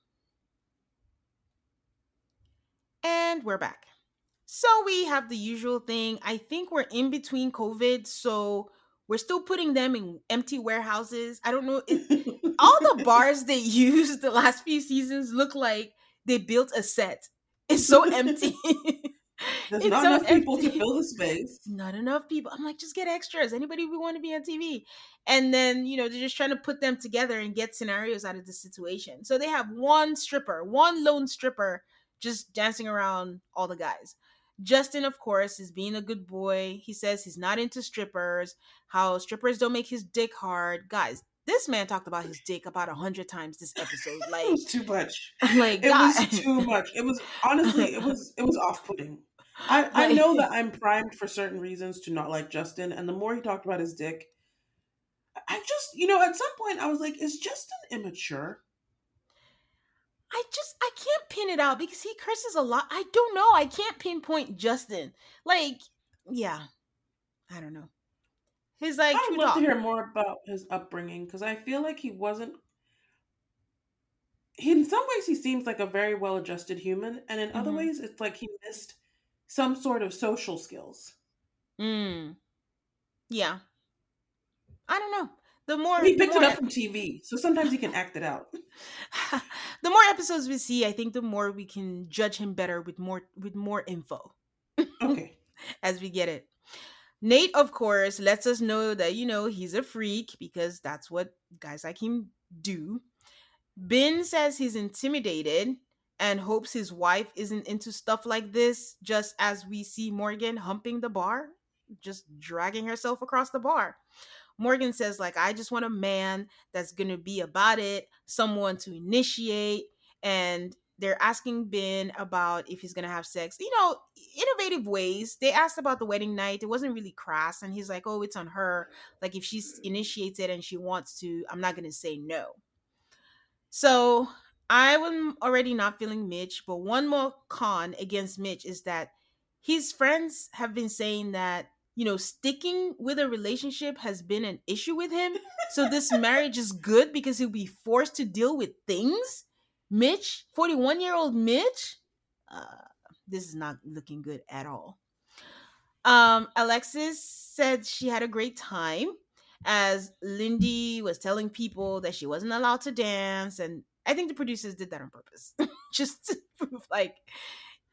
And we're back. So we have the usual thing. I think we're in between COVID, so we're still putting them in empty warehouses. I don't know. It, all the bars they used the last few seasons look like they built a set. It's so empty. There's It's not so enough people to fill the space. Not enough people. I'm like, just get extras. Anybody we want to be on TV. And then, you know, they're just trying to put them together and get scenarios out of the situation. So they have one stripper, one lone stripper just dancing around all the guys. Justin, of course, is being a good boy. He says he's not into strippers, how strippers don't make his dick hard. Guys, this man talked about his dick about a hundred times this episode. It Like, was too much. like It God. was too much. It was honestly, it was it was off putting. I, I know that I'm primed for certain reasons to not like Justin, and the more he talked about his dick, I just you know at some point I was like, is Justin immature? I just I can't pin it out because he curses a lot. I don't know. I can't pinpoint Justin. Like, yeah, I don't know. He's like I would love dog. to hear more about his upbringing because I feel like he wasn't. He, in some ways, he seems like a very well-adjusted human, and in other Mhm. ways, it's like he missed some sort of social skills. Mm. Yeah, I don't know. The more He picked it up from TV, so sometimes he can act it out. the more episodes we see, I think the more we can judge him better with more with more info. Okay. as we get it. Nate, of course, lets us know that, you know, he's a freak because that's what guys like him do. Ben says he's intimidated and hopes his wife isn't into stuff like this, just as we see Morgan humping the bar, just dragging herself across the bar. Morgan says, like, I just want a man that's gonna be about it, someone to initiate, and they're asking Ben about if he's gonna have sex. You know, innovative ways. They asked about the wedding night. It wasn't really crass, and he's like, "Oh, it's on her. Like if she's initiated and she wants to, I'm not gonna say no." So I am already not feeling Mitch, but one more con against Mitch is that his friends have been saying that you know sticking with a relationship has been an issue with him. So this marriage is good because he'll be forced to deal with things. Mitch, 41 year old Mitch, uh, this is not looking good at all. Um, Alexis said she had a great time as Lindy was telling people that she wasn't allowed to dance. And I think the producers did that on purpose, just to prove, like,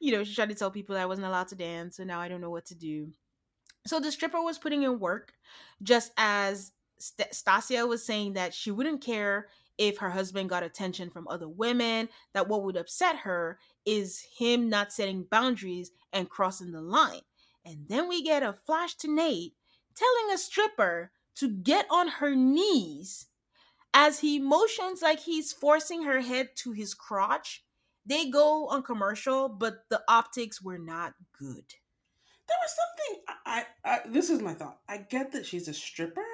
you know, she tried to tell people that I wasn't allowed to dance. So now I don't know what to do. So the stripper was putting in work, just as St- Stacia was saying that she wouldn't care if her husband got attention from other women, that what would upset her is him not setting boundaries and crossing the line. And then we get a flash to Nate telling a stripper to get on her knees as he motions like he's forcing her head to his crotch. They go on commercial, but the optics were not good. There was something. I, I, this is my thought. I get that she's a stripper,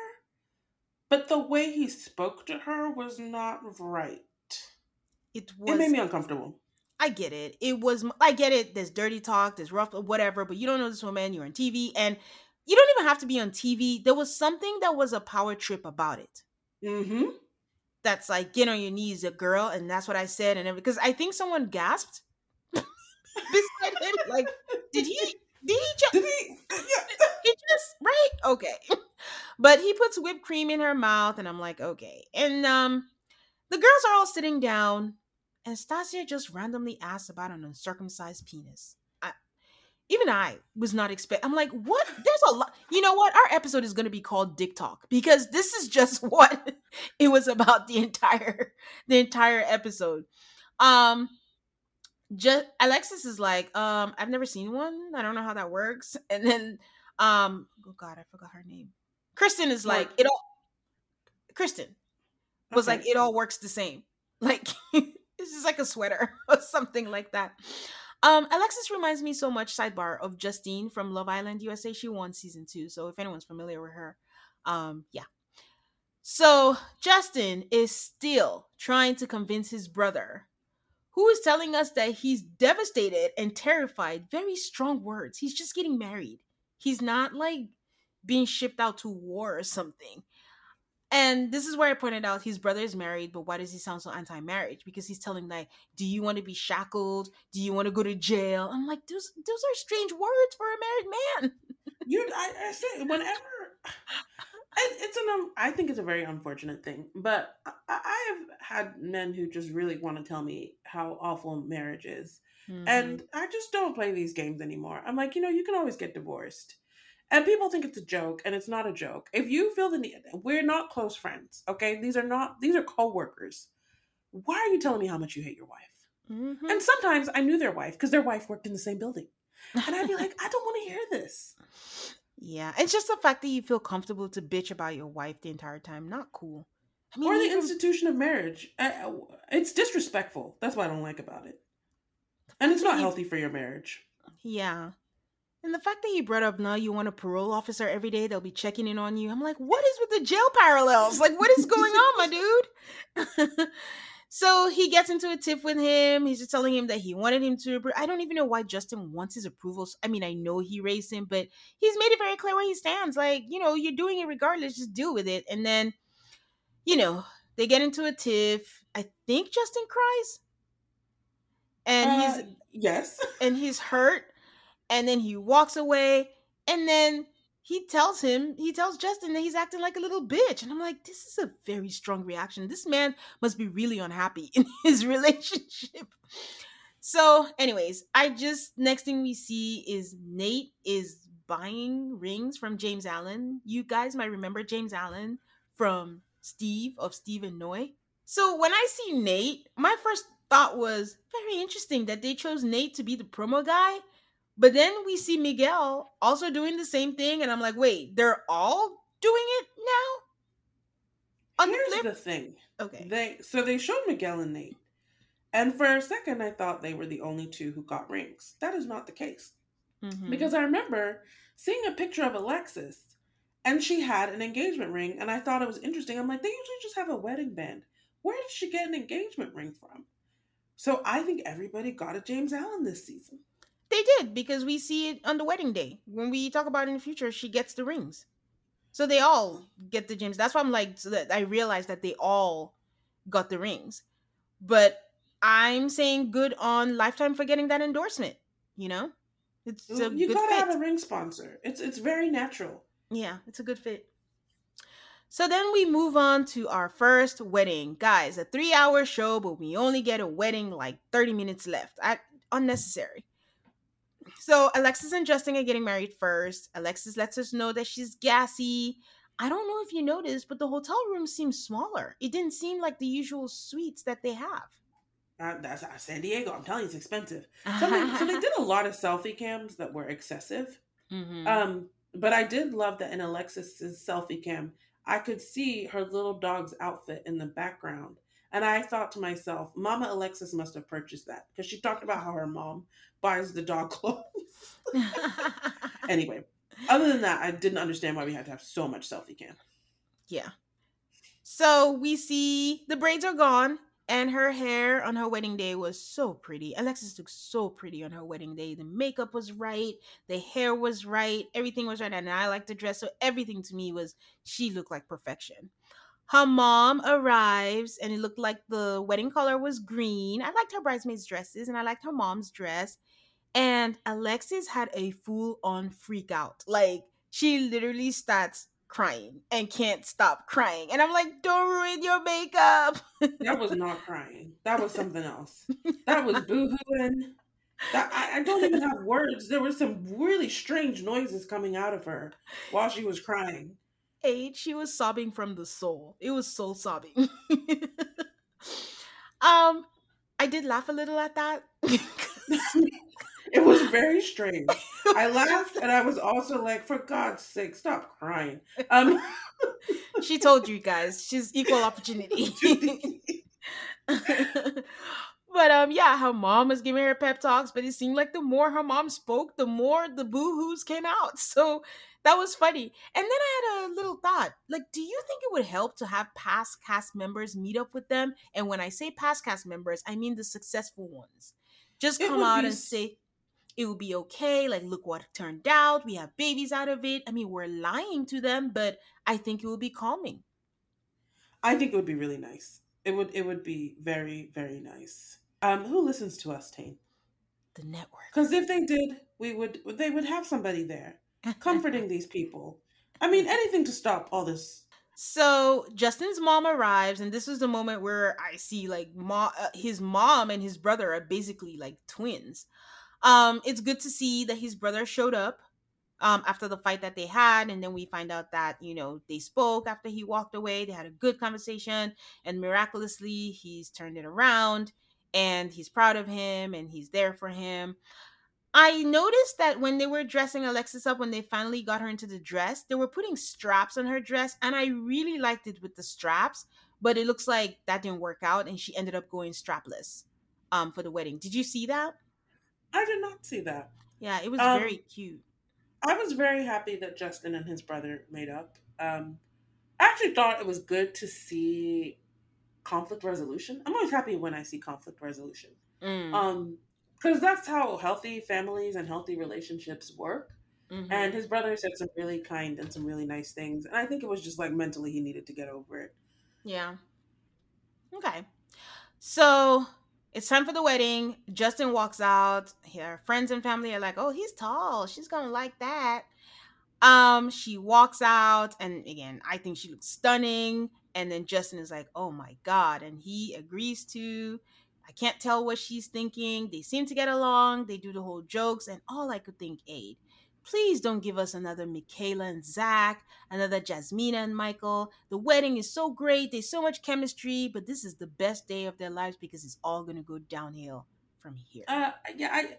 but the way he spoke to her was not right. It was it made me uncomfortable. I get it. It was I get it. There's dirty talk, there's rough whatever, but you don't know this woman, you're on TV and you don't even have to be on TV. There was something that was a power trip about it. Mm-hmm. That's like get on your knees, a girl, and that's what I said and because I think someone gasped beside him like did he did he just Did he? Yeah. he just right okay But he puts whipped cream in her mouth, and I'm like, okay. And um, the girls are all sitting down, and Stacia just randomly asks about an uncircumcised penis. I, even I was not expect. I'm like, what? There's a lot. You know what? Our episode is going to be called Dick Talk because this is just what it was about the entire the entire episode. Um, just Alexis is like, um, I've never seen one. I don't know how that works. And then, um, oh god, I forgot her name. Kristen is like, it all. Kristen was Okay. like, it all works the same. Like this is like a sweater or something like that. Um, Alexis reminds me so much, sidebar, of Justine from Love Island USA. She won season two, so if anyone's familiar with her, um, yeah. So Justin is still trying to convince his brother, who is telling us that he's devastated and terrified. Very strong words. He's just getting married. He's not like being shipped out to war or something. And this is where I pointed out his brother is married, but why does he sound so anti-marriage? Because he's telling like, "Do you want to be shackled? Do you want to go to jail?" I'm like, those those are strange words for a married man. You, I, I say whenever. It- It's an. Um, I think it's a very unfortunate thing, but I, have had men who just really want to tell me how awful marriage is, Mm-hmm. and I just don't play these games anymore. I'm like, you know, you can always get divorced, and people think it's a joke, and it's not a joke. If you feel the need, we're not close friends. Okay, these are not. These are coworkers. Why are you telling me how much you hate your wife? Mhm. And sometimes I knew their wife because their wife worked in the same building. And I'd be like, I don't want to hear this. Yeah, it's just the fact that you feel comfortable to bitch about your wife the entire time. Not cool. I mean, or the even- institution of marriage. Uh, uh, It's disrespectful. That's what I don't like about it. And it's not healthy for your marriage. Yeah. And the fact that you brought up now you want a parole officer every day, they'll be checking in on you. I'm like, what is with the jail parallels? Like, what is going on, my dude? so he gets into a tiff with him. He's just telling him that he wanted him to. I don't even know why Justin wants his approval. I mean, I know he raised him, but he's made it very clear where he stands. Like, you know, you're doing it regardless, just deal with it. And then, you know, they get into a tiff. I think Justin cries. And he's Uh, yes. and he's hurt and then he walks away and then he tells him he tells justin that he's acting like a little bitch. And i'm like this is a very strong reaction. This man must be really unhappy in his relationship. So anyways i just next thing we see is nate is buying rings from james allen. You guys might remember james allen from steve of steve and noi. So when I see Nate, my first thought was very interesting that they chose Nate to be the promo guy. But then we see Miguel also doing the same thing, and I'm like, wait, they're all doing it now? On the Here's flip? the thing. okay. They so they showed Miguel and Nate. And for a second I thought they were the only two who got rings. That is not the case. Mhm. Because I remember seeing a picture of Alexis and she had an engagement ring and I thought it was interesting. I'm like, they usually just have a wedding band. Where did she get an engagement ring from? So I think everybody got a James Allen this season. They did because we see it on the wedding day. When we talk about in the future, she gets the rings. So they all get the gems. That's why I'm like, so that I realized that they all got the rings. But I'm saying good on Lifetime for getting that endorsement. You know, it's a you gotta fit. have a ring sponsor. It's it's very natural. Yeah, it's a good fit. So then we move on to our first wedding. Guys, a three hour show, but we only get a wedding like 30 minutes left. I, unnecessary. So Alexis and Justin are getting married first. Alexis lets us know that she's gassy. I don't know if you noticed, but the hotel room seems smaller. It didn't seem like the usual suites that they have. Uh, that's uh, San Diego. I'm telling you, it's expensive. So they, so they did a lot of selfie cams that were excessive. Mhm. Um, but I did love that in Alexis's selfie cam, I could see her little dog's outfit in the background. And I thought to myself, Mama Alexis must have purchased that because she talked about how her mom buys the dog clothes. anyway, other than that, I didn't understand why we had to have so much selfie cam. Yeah. So we see the braids are gone, and her hair on her wedding day was so pretty. Alexis looked so pretty on her wedding day. The makeup was right, the hair was right, everything was right, and I liked the dress. So everything to me was she looked like perfection. Her mom arrives, and it looked like the wedding color was green. I liked her bridesmaids' dresses, and I liked her mom's dress. And Alexis had a full on freak out. Like, she literally starts crying and can't stop crying. And I'm like, don't ruin your makeup. that was not crying. That was something else. That was boohooing. That I, I don't even have words. There were some really strange noises coming out of her while she was crying. Aid, she was sobbing from the soul. It was soul sobbing. um, I did laugh a little at that. it was very strange. I laughed and I was also like, for God's sake, stop crying. Um She told you guys she's equal opportunity. but um yeah, her mom was giving her pep talks, but it seemed like the more her mom spoke, the more the boo-hoos came out. So that was funny. And then I had a little thought. Like, do you think it would help to have past cast members meet up with them? And when I say past cast members, I mean the successful ones. Just come out be and say it would be okay. Like, look what turned out. We have babies out of it. I mean, we're lying to them, but I think it would be calming. I think it would be really nice. It would it would be very, very nice. Um, who listens to us, Tane? The network. Because if they did, we would they would have somebody there comforting these people. I mean, anything to stop all this. So Justin's mom arrives, and this was the moment where I see like mo- uh, his mom and his brother are basically like twins. Um, it's good to see that his brother showed up um, after the fight that they had, and then we find out that you know they spoke after he walked away. They had a good conversation, and miraculously he's turned it around, and he's proud of him, and he's there for him. I noticed that when they were dressing Alexis up, when they finally got her into the dress, they were putting straps on her dress, and I really liked it with the straps. But it looks like that didn't work out, and she ended up going strapless um, for the wedding. Did you see that? I did not see that. Yeah, it was Um, very cute. I was very happy that Justin and his brother made up. Um, I actually thought it was good to see conflict resolution. I'm always happy when I see conflict resolution. Mm, Um, because that's how healthy families and healthy relationships work. mhm. And his brother said some really kind and some really nice things. And I think it was just like mentally he needed to get over it. Yeah. Okay. So it's time for the wedding. Justin walks out. Her friends and family are like, "Oh, he's tall. She's gonna like that." Um, she walks out, and again, I think she looks stunning. And then Justin is like, "Oh my god!" And he agrees to. I can't tell what she's thinking. They seem to get along. They do the whole jokes, and all I could think, Aid, please don't give us another Michaela and Zach, another Jasmina and Michael. The wedding is so great. There's so much chemistry, but this is the best day of their lives because it's all going to go downhill from here. Uh, yeah, I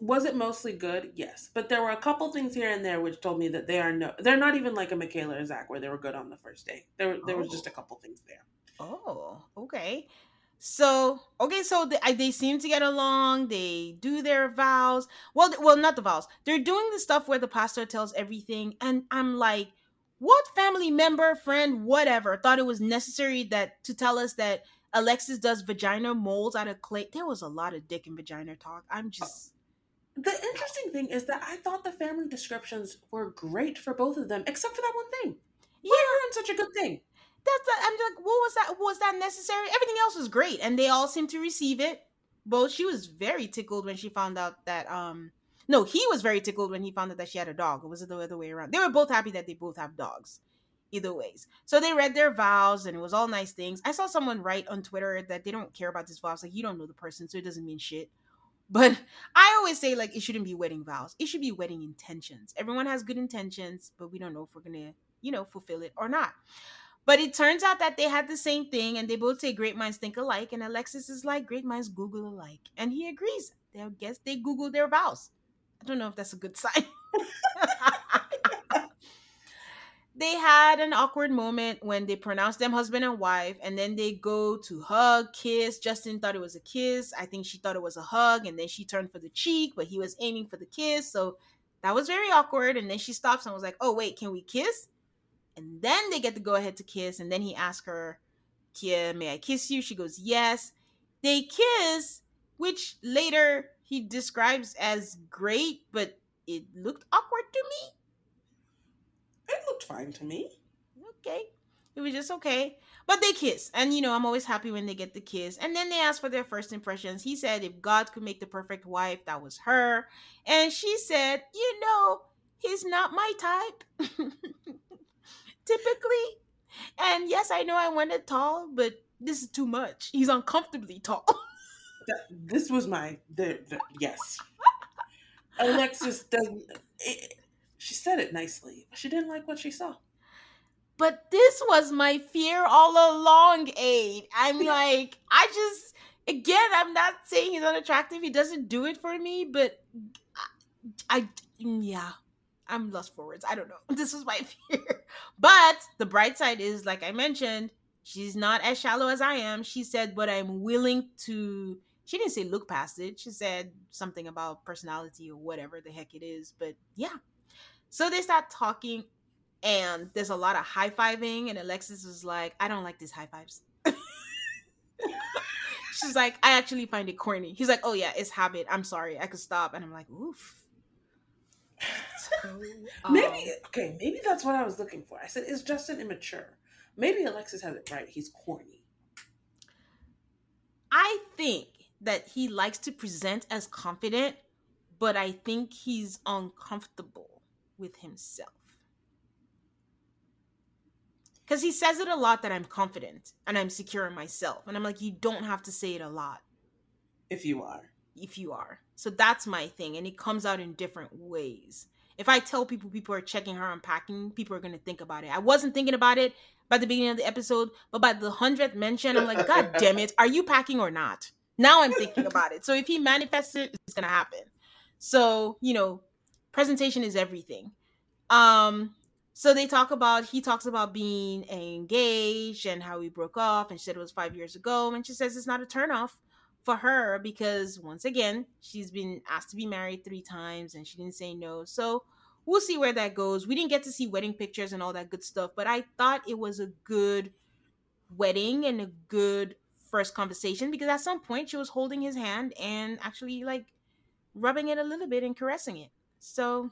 was it mostly good, yes, but there were a couple things here and there which told me that they are no, they're not even like a Michaela or Zach where they were good on the first day. There, there was just a couple things there. Oh, okay. So, okay, so they, they seem to get along. They do their vows. Well, well, not the vows. They're doing the stuff where the pastor tells everything, and I'm like, what family member, friend, whatever, thought it was necessary that to tell us that Alexis does vagina molds out of clay? There was a lot of dick and vagina talk. I'm uh, just, The interesting thing is that I thought the family descriptions were great for both of them, except for that one thing. yeah. Why ruin such a good thing? That's the, I'm like, what was that? Was that necessary? Everything else was great, and they all seemed to receive it. Both she was very tickled when she found out that um no, he was very tickled when he found out that she had a dog. Was it the other way around? They were both happy that they both have dogs. Either ways. So they read their vows and it was all nice things. I saw someone write on Twitter that they don't care about this vows. Like you don't know the person, so it doesn't mean shit. But I always say like it shouldn't be wedding vows. It should be wedding intentions. Everyone has good intentions, but we don't know if we're gonna, you know, fulfill it or not. But it turns out that they had the same thing and they both say great minds think alike. And Alexis is like, great minds Google alike. And he agrees. I guess they Google their vows. I don't know if that's a good sign. they had an awkward moment when they pronounced them husband and wife, and then they go to hug, kiss. Justin thought it was a kiss. I think she thought it was a hug, and then she turned for the cheek, but he was aiming for the kiss. So that was very awkward. And then she stops and was like, oh, wait, can we kiss? And then they get to go ahead to kiss. And then he asks her, Kia, may I kiss you? She goes, yes. They kiss, which later he describes as great, but it looked awkward to me. It looked fine to me. Okay. It was just okay. But they kiss. And, you know, I'm always happy when they get the kiss. And then they ask for their first impressions. He said if God could make the perfect wife, that was her. And she said, you know, he's not my type. typically. And yes, I know I wanted tall, but this is too much. He's uncomfortably tall. This was my the, the yes. Alexis doesn't. It, she said it nicely. She didn't like what she saw. But this was my fear all along, Aid. I'm like, I just again, I'm not saying he's unattractive. He doesn't do it for me, but I, I yeah, I'm lost for words. I don't know. This is my fear. But the bright side is, like I mentioned, she's not as shallow as I am. She said, but I'm willing to. She didn't say look past it. She said something about personality or whatever the heck it is. But yeah. So they start talking, and there's a lot of high fiving, and Alexis was like, I don't like these high fives. She's like, I actually find it corny. He's like, Oh yeah, it's habit. I'm sorry. I could stop. And I'm like, oof. Maybe um, okay, maybe that's what I was looking for. I said, is Justin immature? Maybe Alexis has it right. He's corny. I think that he likes to present as confident, but I think he's uncomfortable with himself. Because he says it a lot that I'm confident and I'm secure in myself. And I'm like, you don't have to say it a lot If you are. if you are. So that's my thing. And it comes out in different ways. If I tell people people are checking her unpacking, people are going to think about it. I wasn't thinking about it by the beginning of the episode, but by the hundredth mention, I'm like, God damn it, are you packing or not? Now I'm thinking about it. So if he manifests it, it's going to happen. So, you know, presentation is everything. Um, so they talk about he talks about being engaged and how we broke off and she said it was five years ago and she says it's not a turnoff for her because once again she's been asked to be married three times and she didn't say no. So we'll see where that goes. We didn't get to see wedding pictures and all that good stuff but i thought it was a good wedding and a good first conversation because at some point she was holding his hand and actually like rubbing it a little bit and caressing it. So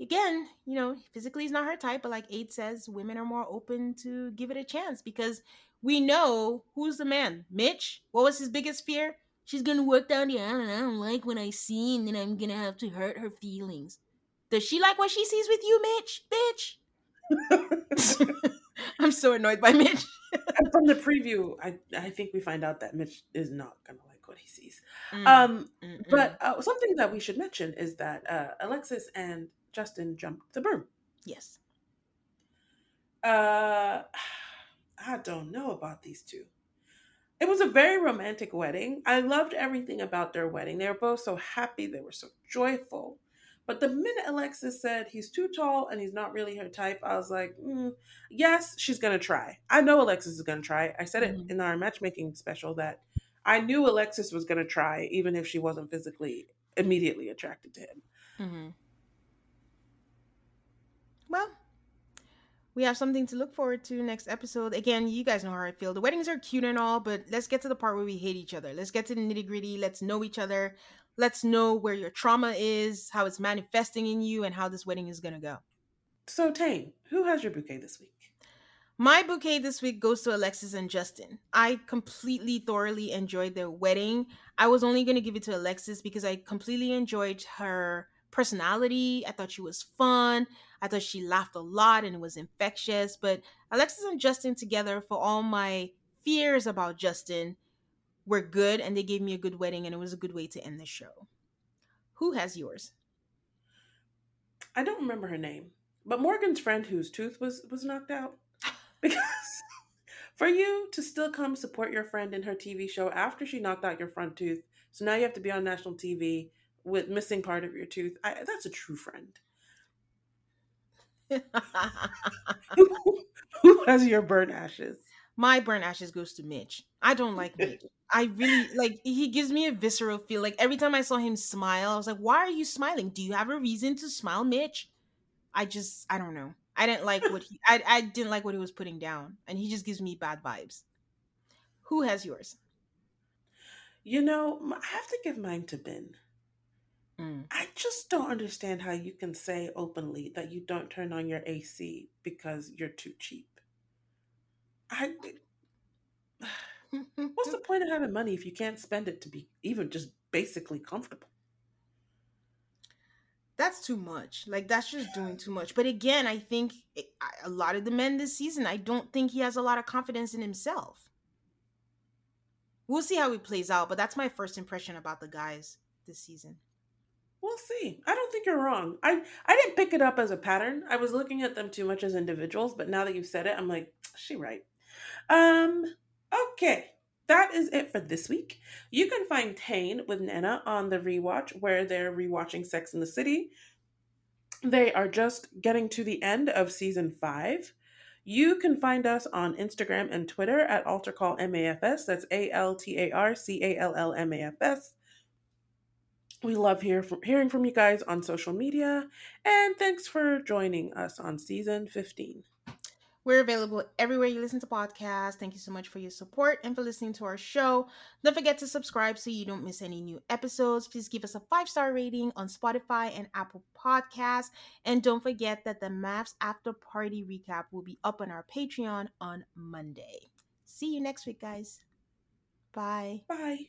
again, you know, physically is not her type, but like Aid says, women are more open to give it a chance because we know who's the man. Mitch, what was his biggest fear? She's gonna work down the aisle and I don't like what I see, and then I'm gonna have to hurt her feelings. Does she like what she sees with you, Mitch? Bitch. I'm so annoyed by Mitch. From the preview, I I think we find out that Mitch is not gonna like what he sees. Mm, Um, mm, but uh, something that we should mention is that uh, Alexis and Justin jumped the broom. yes. Uh, I don't know about these two. It was a very romantic wedding. I loved everything about their wedding. They were both so happy. They were so joyful. But the minute Alexis said he's too tall and he's not really her type, I was like, mm, yes, she's going to try. I know Alexis is going to try. I said it Mhm. in our matchmaking special that I knew Alexis was going to try, even if she wasn't physically immediately attracted to him. Mm-hmm. Well, we have something to look forward to next episode. Again, you guys know how I feel. The weddings are cute and all, but let's get to the part where we hate each other. Let's get to the nitty gritty. Let's know each other. Let's know where your trauma is, how it's manifesting in you, and how this wedding is going to go. So, Tane, who has your bouquet this week? My bouquet this week goes to Alexis and Justin. I completely, thoroughly enjoyed their wedding. I was only going to give it to Alexis because I completely enjoyed her personality. I thought she was fun. I thought she laughed a lot and it was infectious. But Alexis and Justin together, for all my fears about Justin, were good and they gave me a good wedding and it was a good way to end the show. Who has yours? I don't remember her name, but Morgan's friend whose tooth was was knocked out. Because for you to still come support your friend in her TV show after she knocked out your front tooth, so now you have to be on national TV with missing part of your tooth. I, that's a true friend. Who has your burnt ashes? my burnt ashes goes to Mitch. I don't like Mitch. I really like he gives me a visceral feel. Like every time I saw him smile, I was like, "Why are you smiling? Do you have a reason to smile, Mitch?" I just I don't know. I didn't like what he I I didn't like what he was putting down, and he just gives me bad vibes. Who has yours? You know, I have to give mine to Ben. Mm. I just don't understand how you can say openly that you don't turn on your AC because you're too cheap. I what's the point of having money if you can't spend it to be even just basically comfortable? That's too much. Like that's just doing too much. But again, I think it, a lot of the men this season, I don't think he has a lot of confidence in himself. We'll see how he plays out, but that's my first impression about the guys this season. We'll see. I don't think you're wrong. I I didn't pick it up as a pattern. I was looking at them too much as individuals, but now that you've said it, I'm like, she right. Um, okay. That is it for this week. You can find Tane with Nana on the rewatch where they're rewatching Sex in the City. They are just getting to the end of season five. You can find us on Instagram and Twitter at AltarCallMAFS. That's A L T A R C A L L M A F S. We love hear from, hearing from you guys on social media. And thanks for joining us on season 15. We're available everywhere you listen to podcasts. Thank you so much for your support and for listening to our show. Don't forget to subscribe so you don't miss any new episodes. Please give us a five star rating on Spotify and Apple Podcasts. And don't forget that the MAFS After Party recap will be up on our Patreon on Monday. See you next week, guys. Bye. Bye.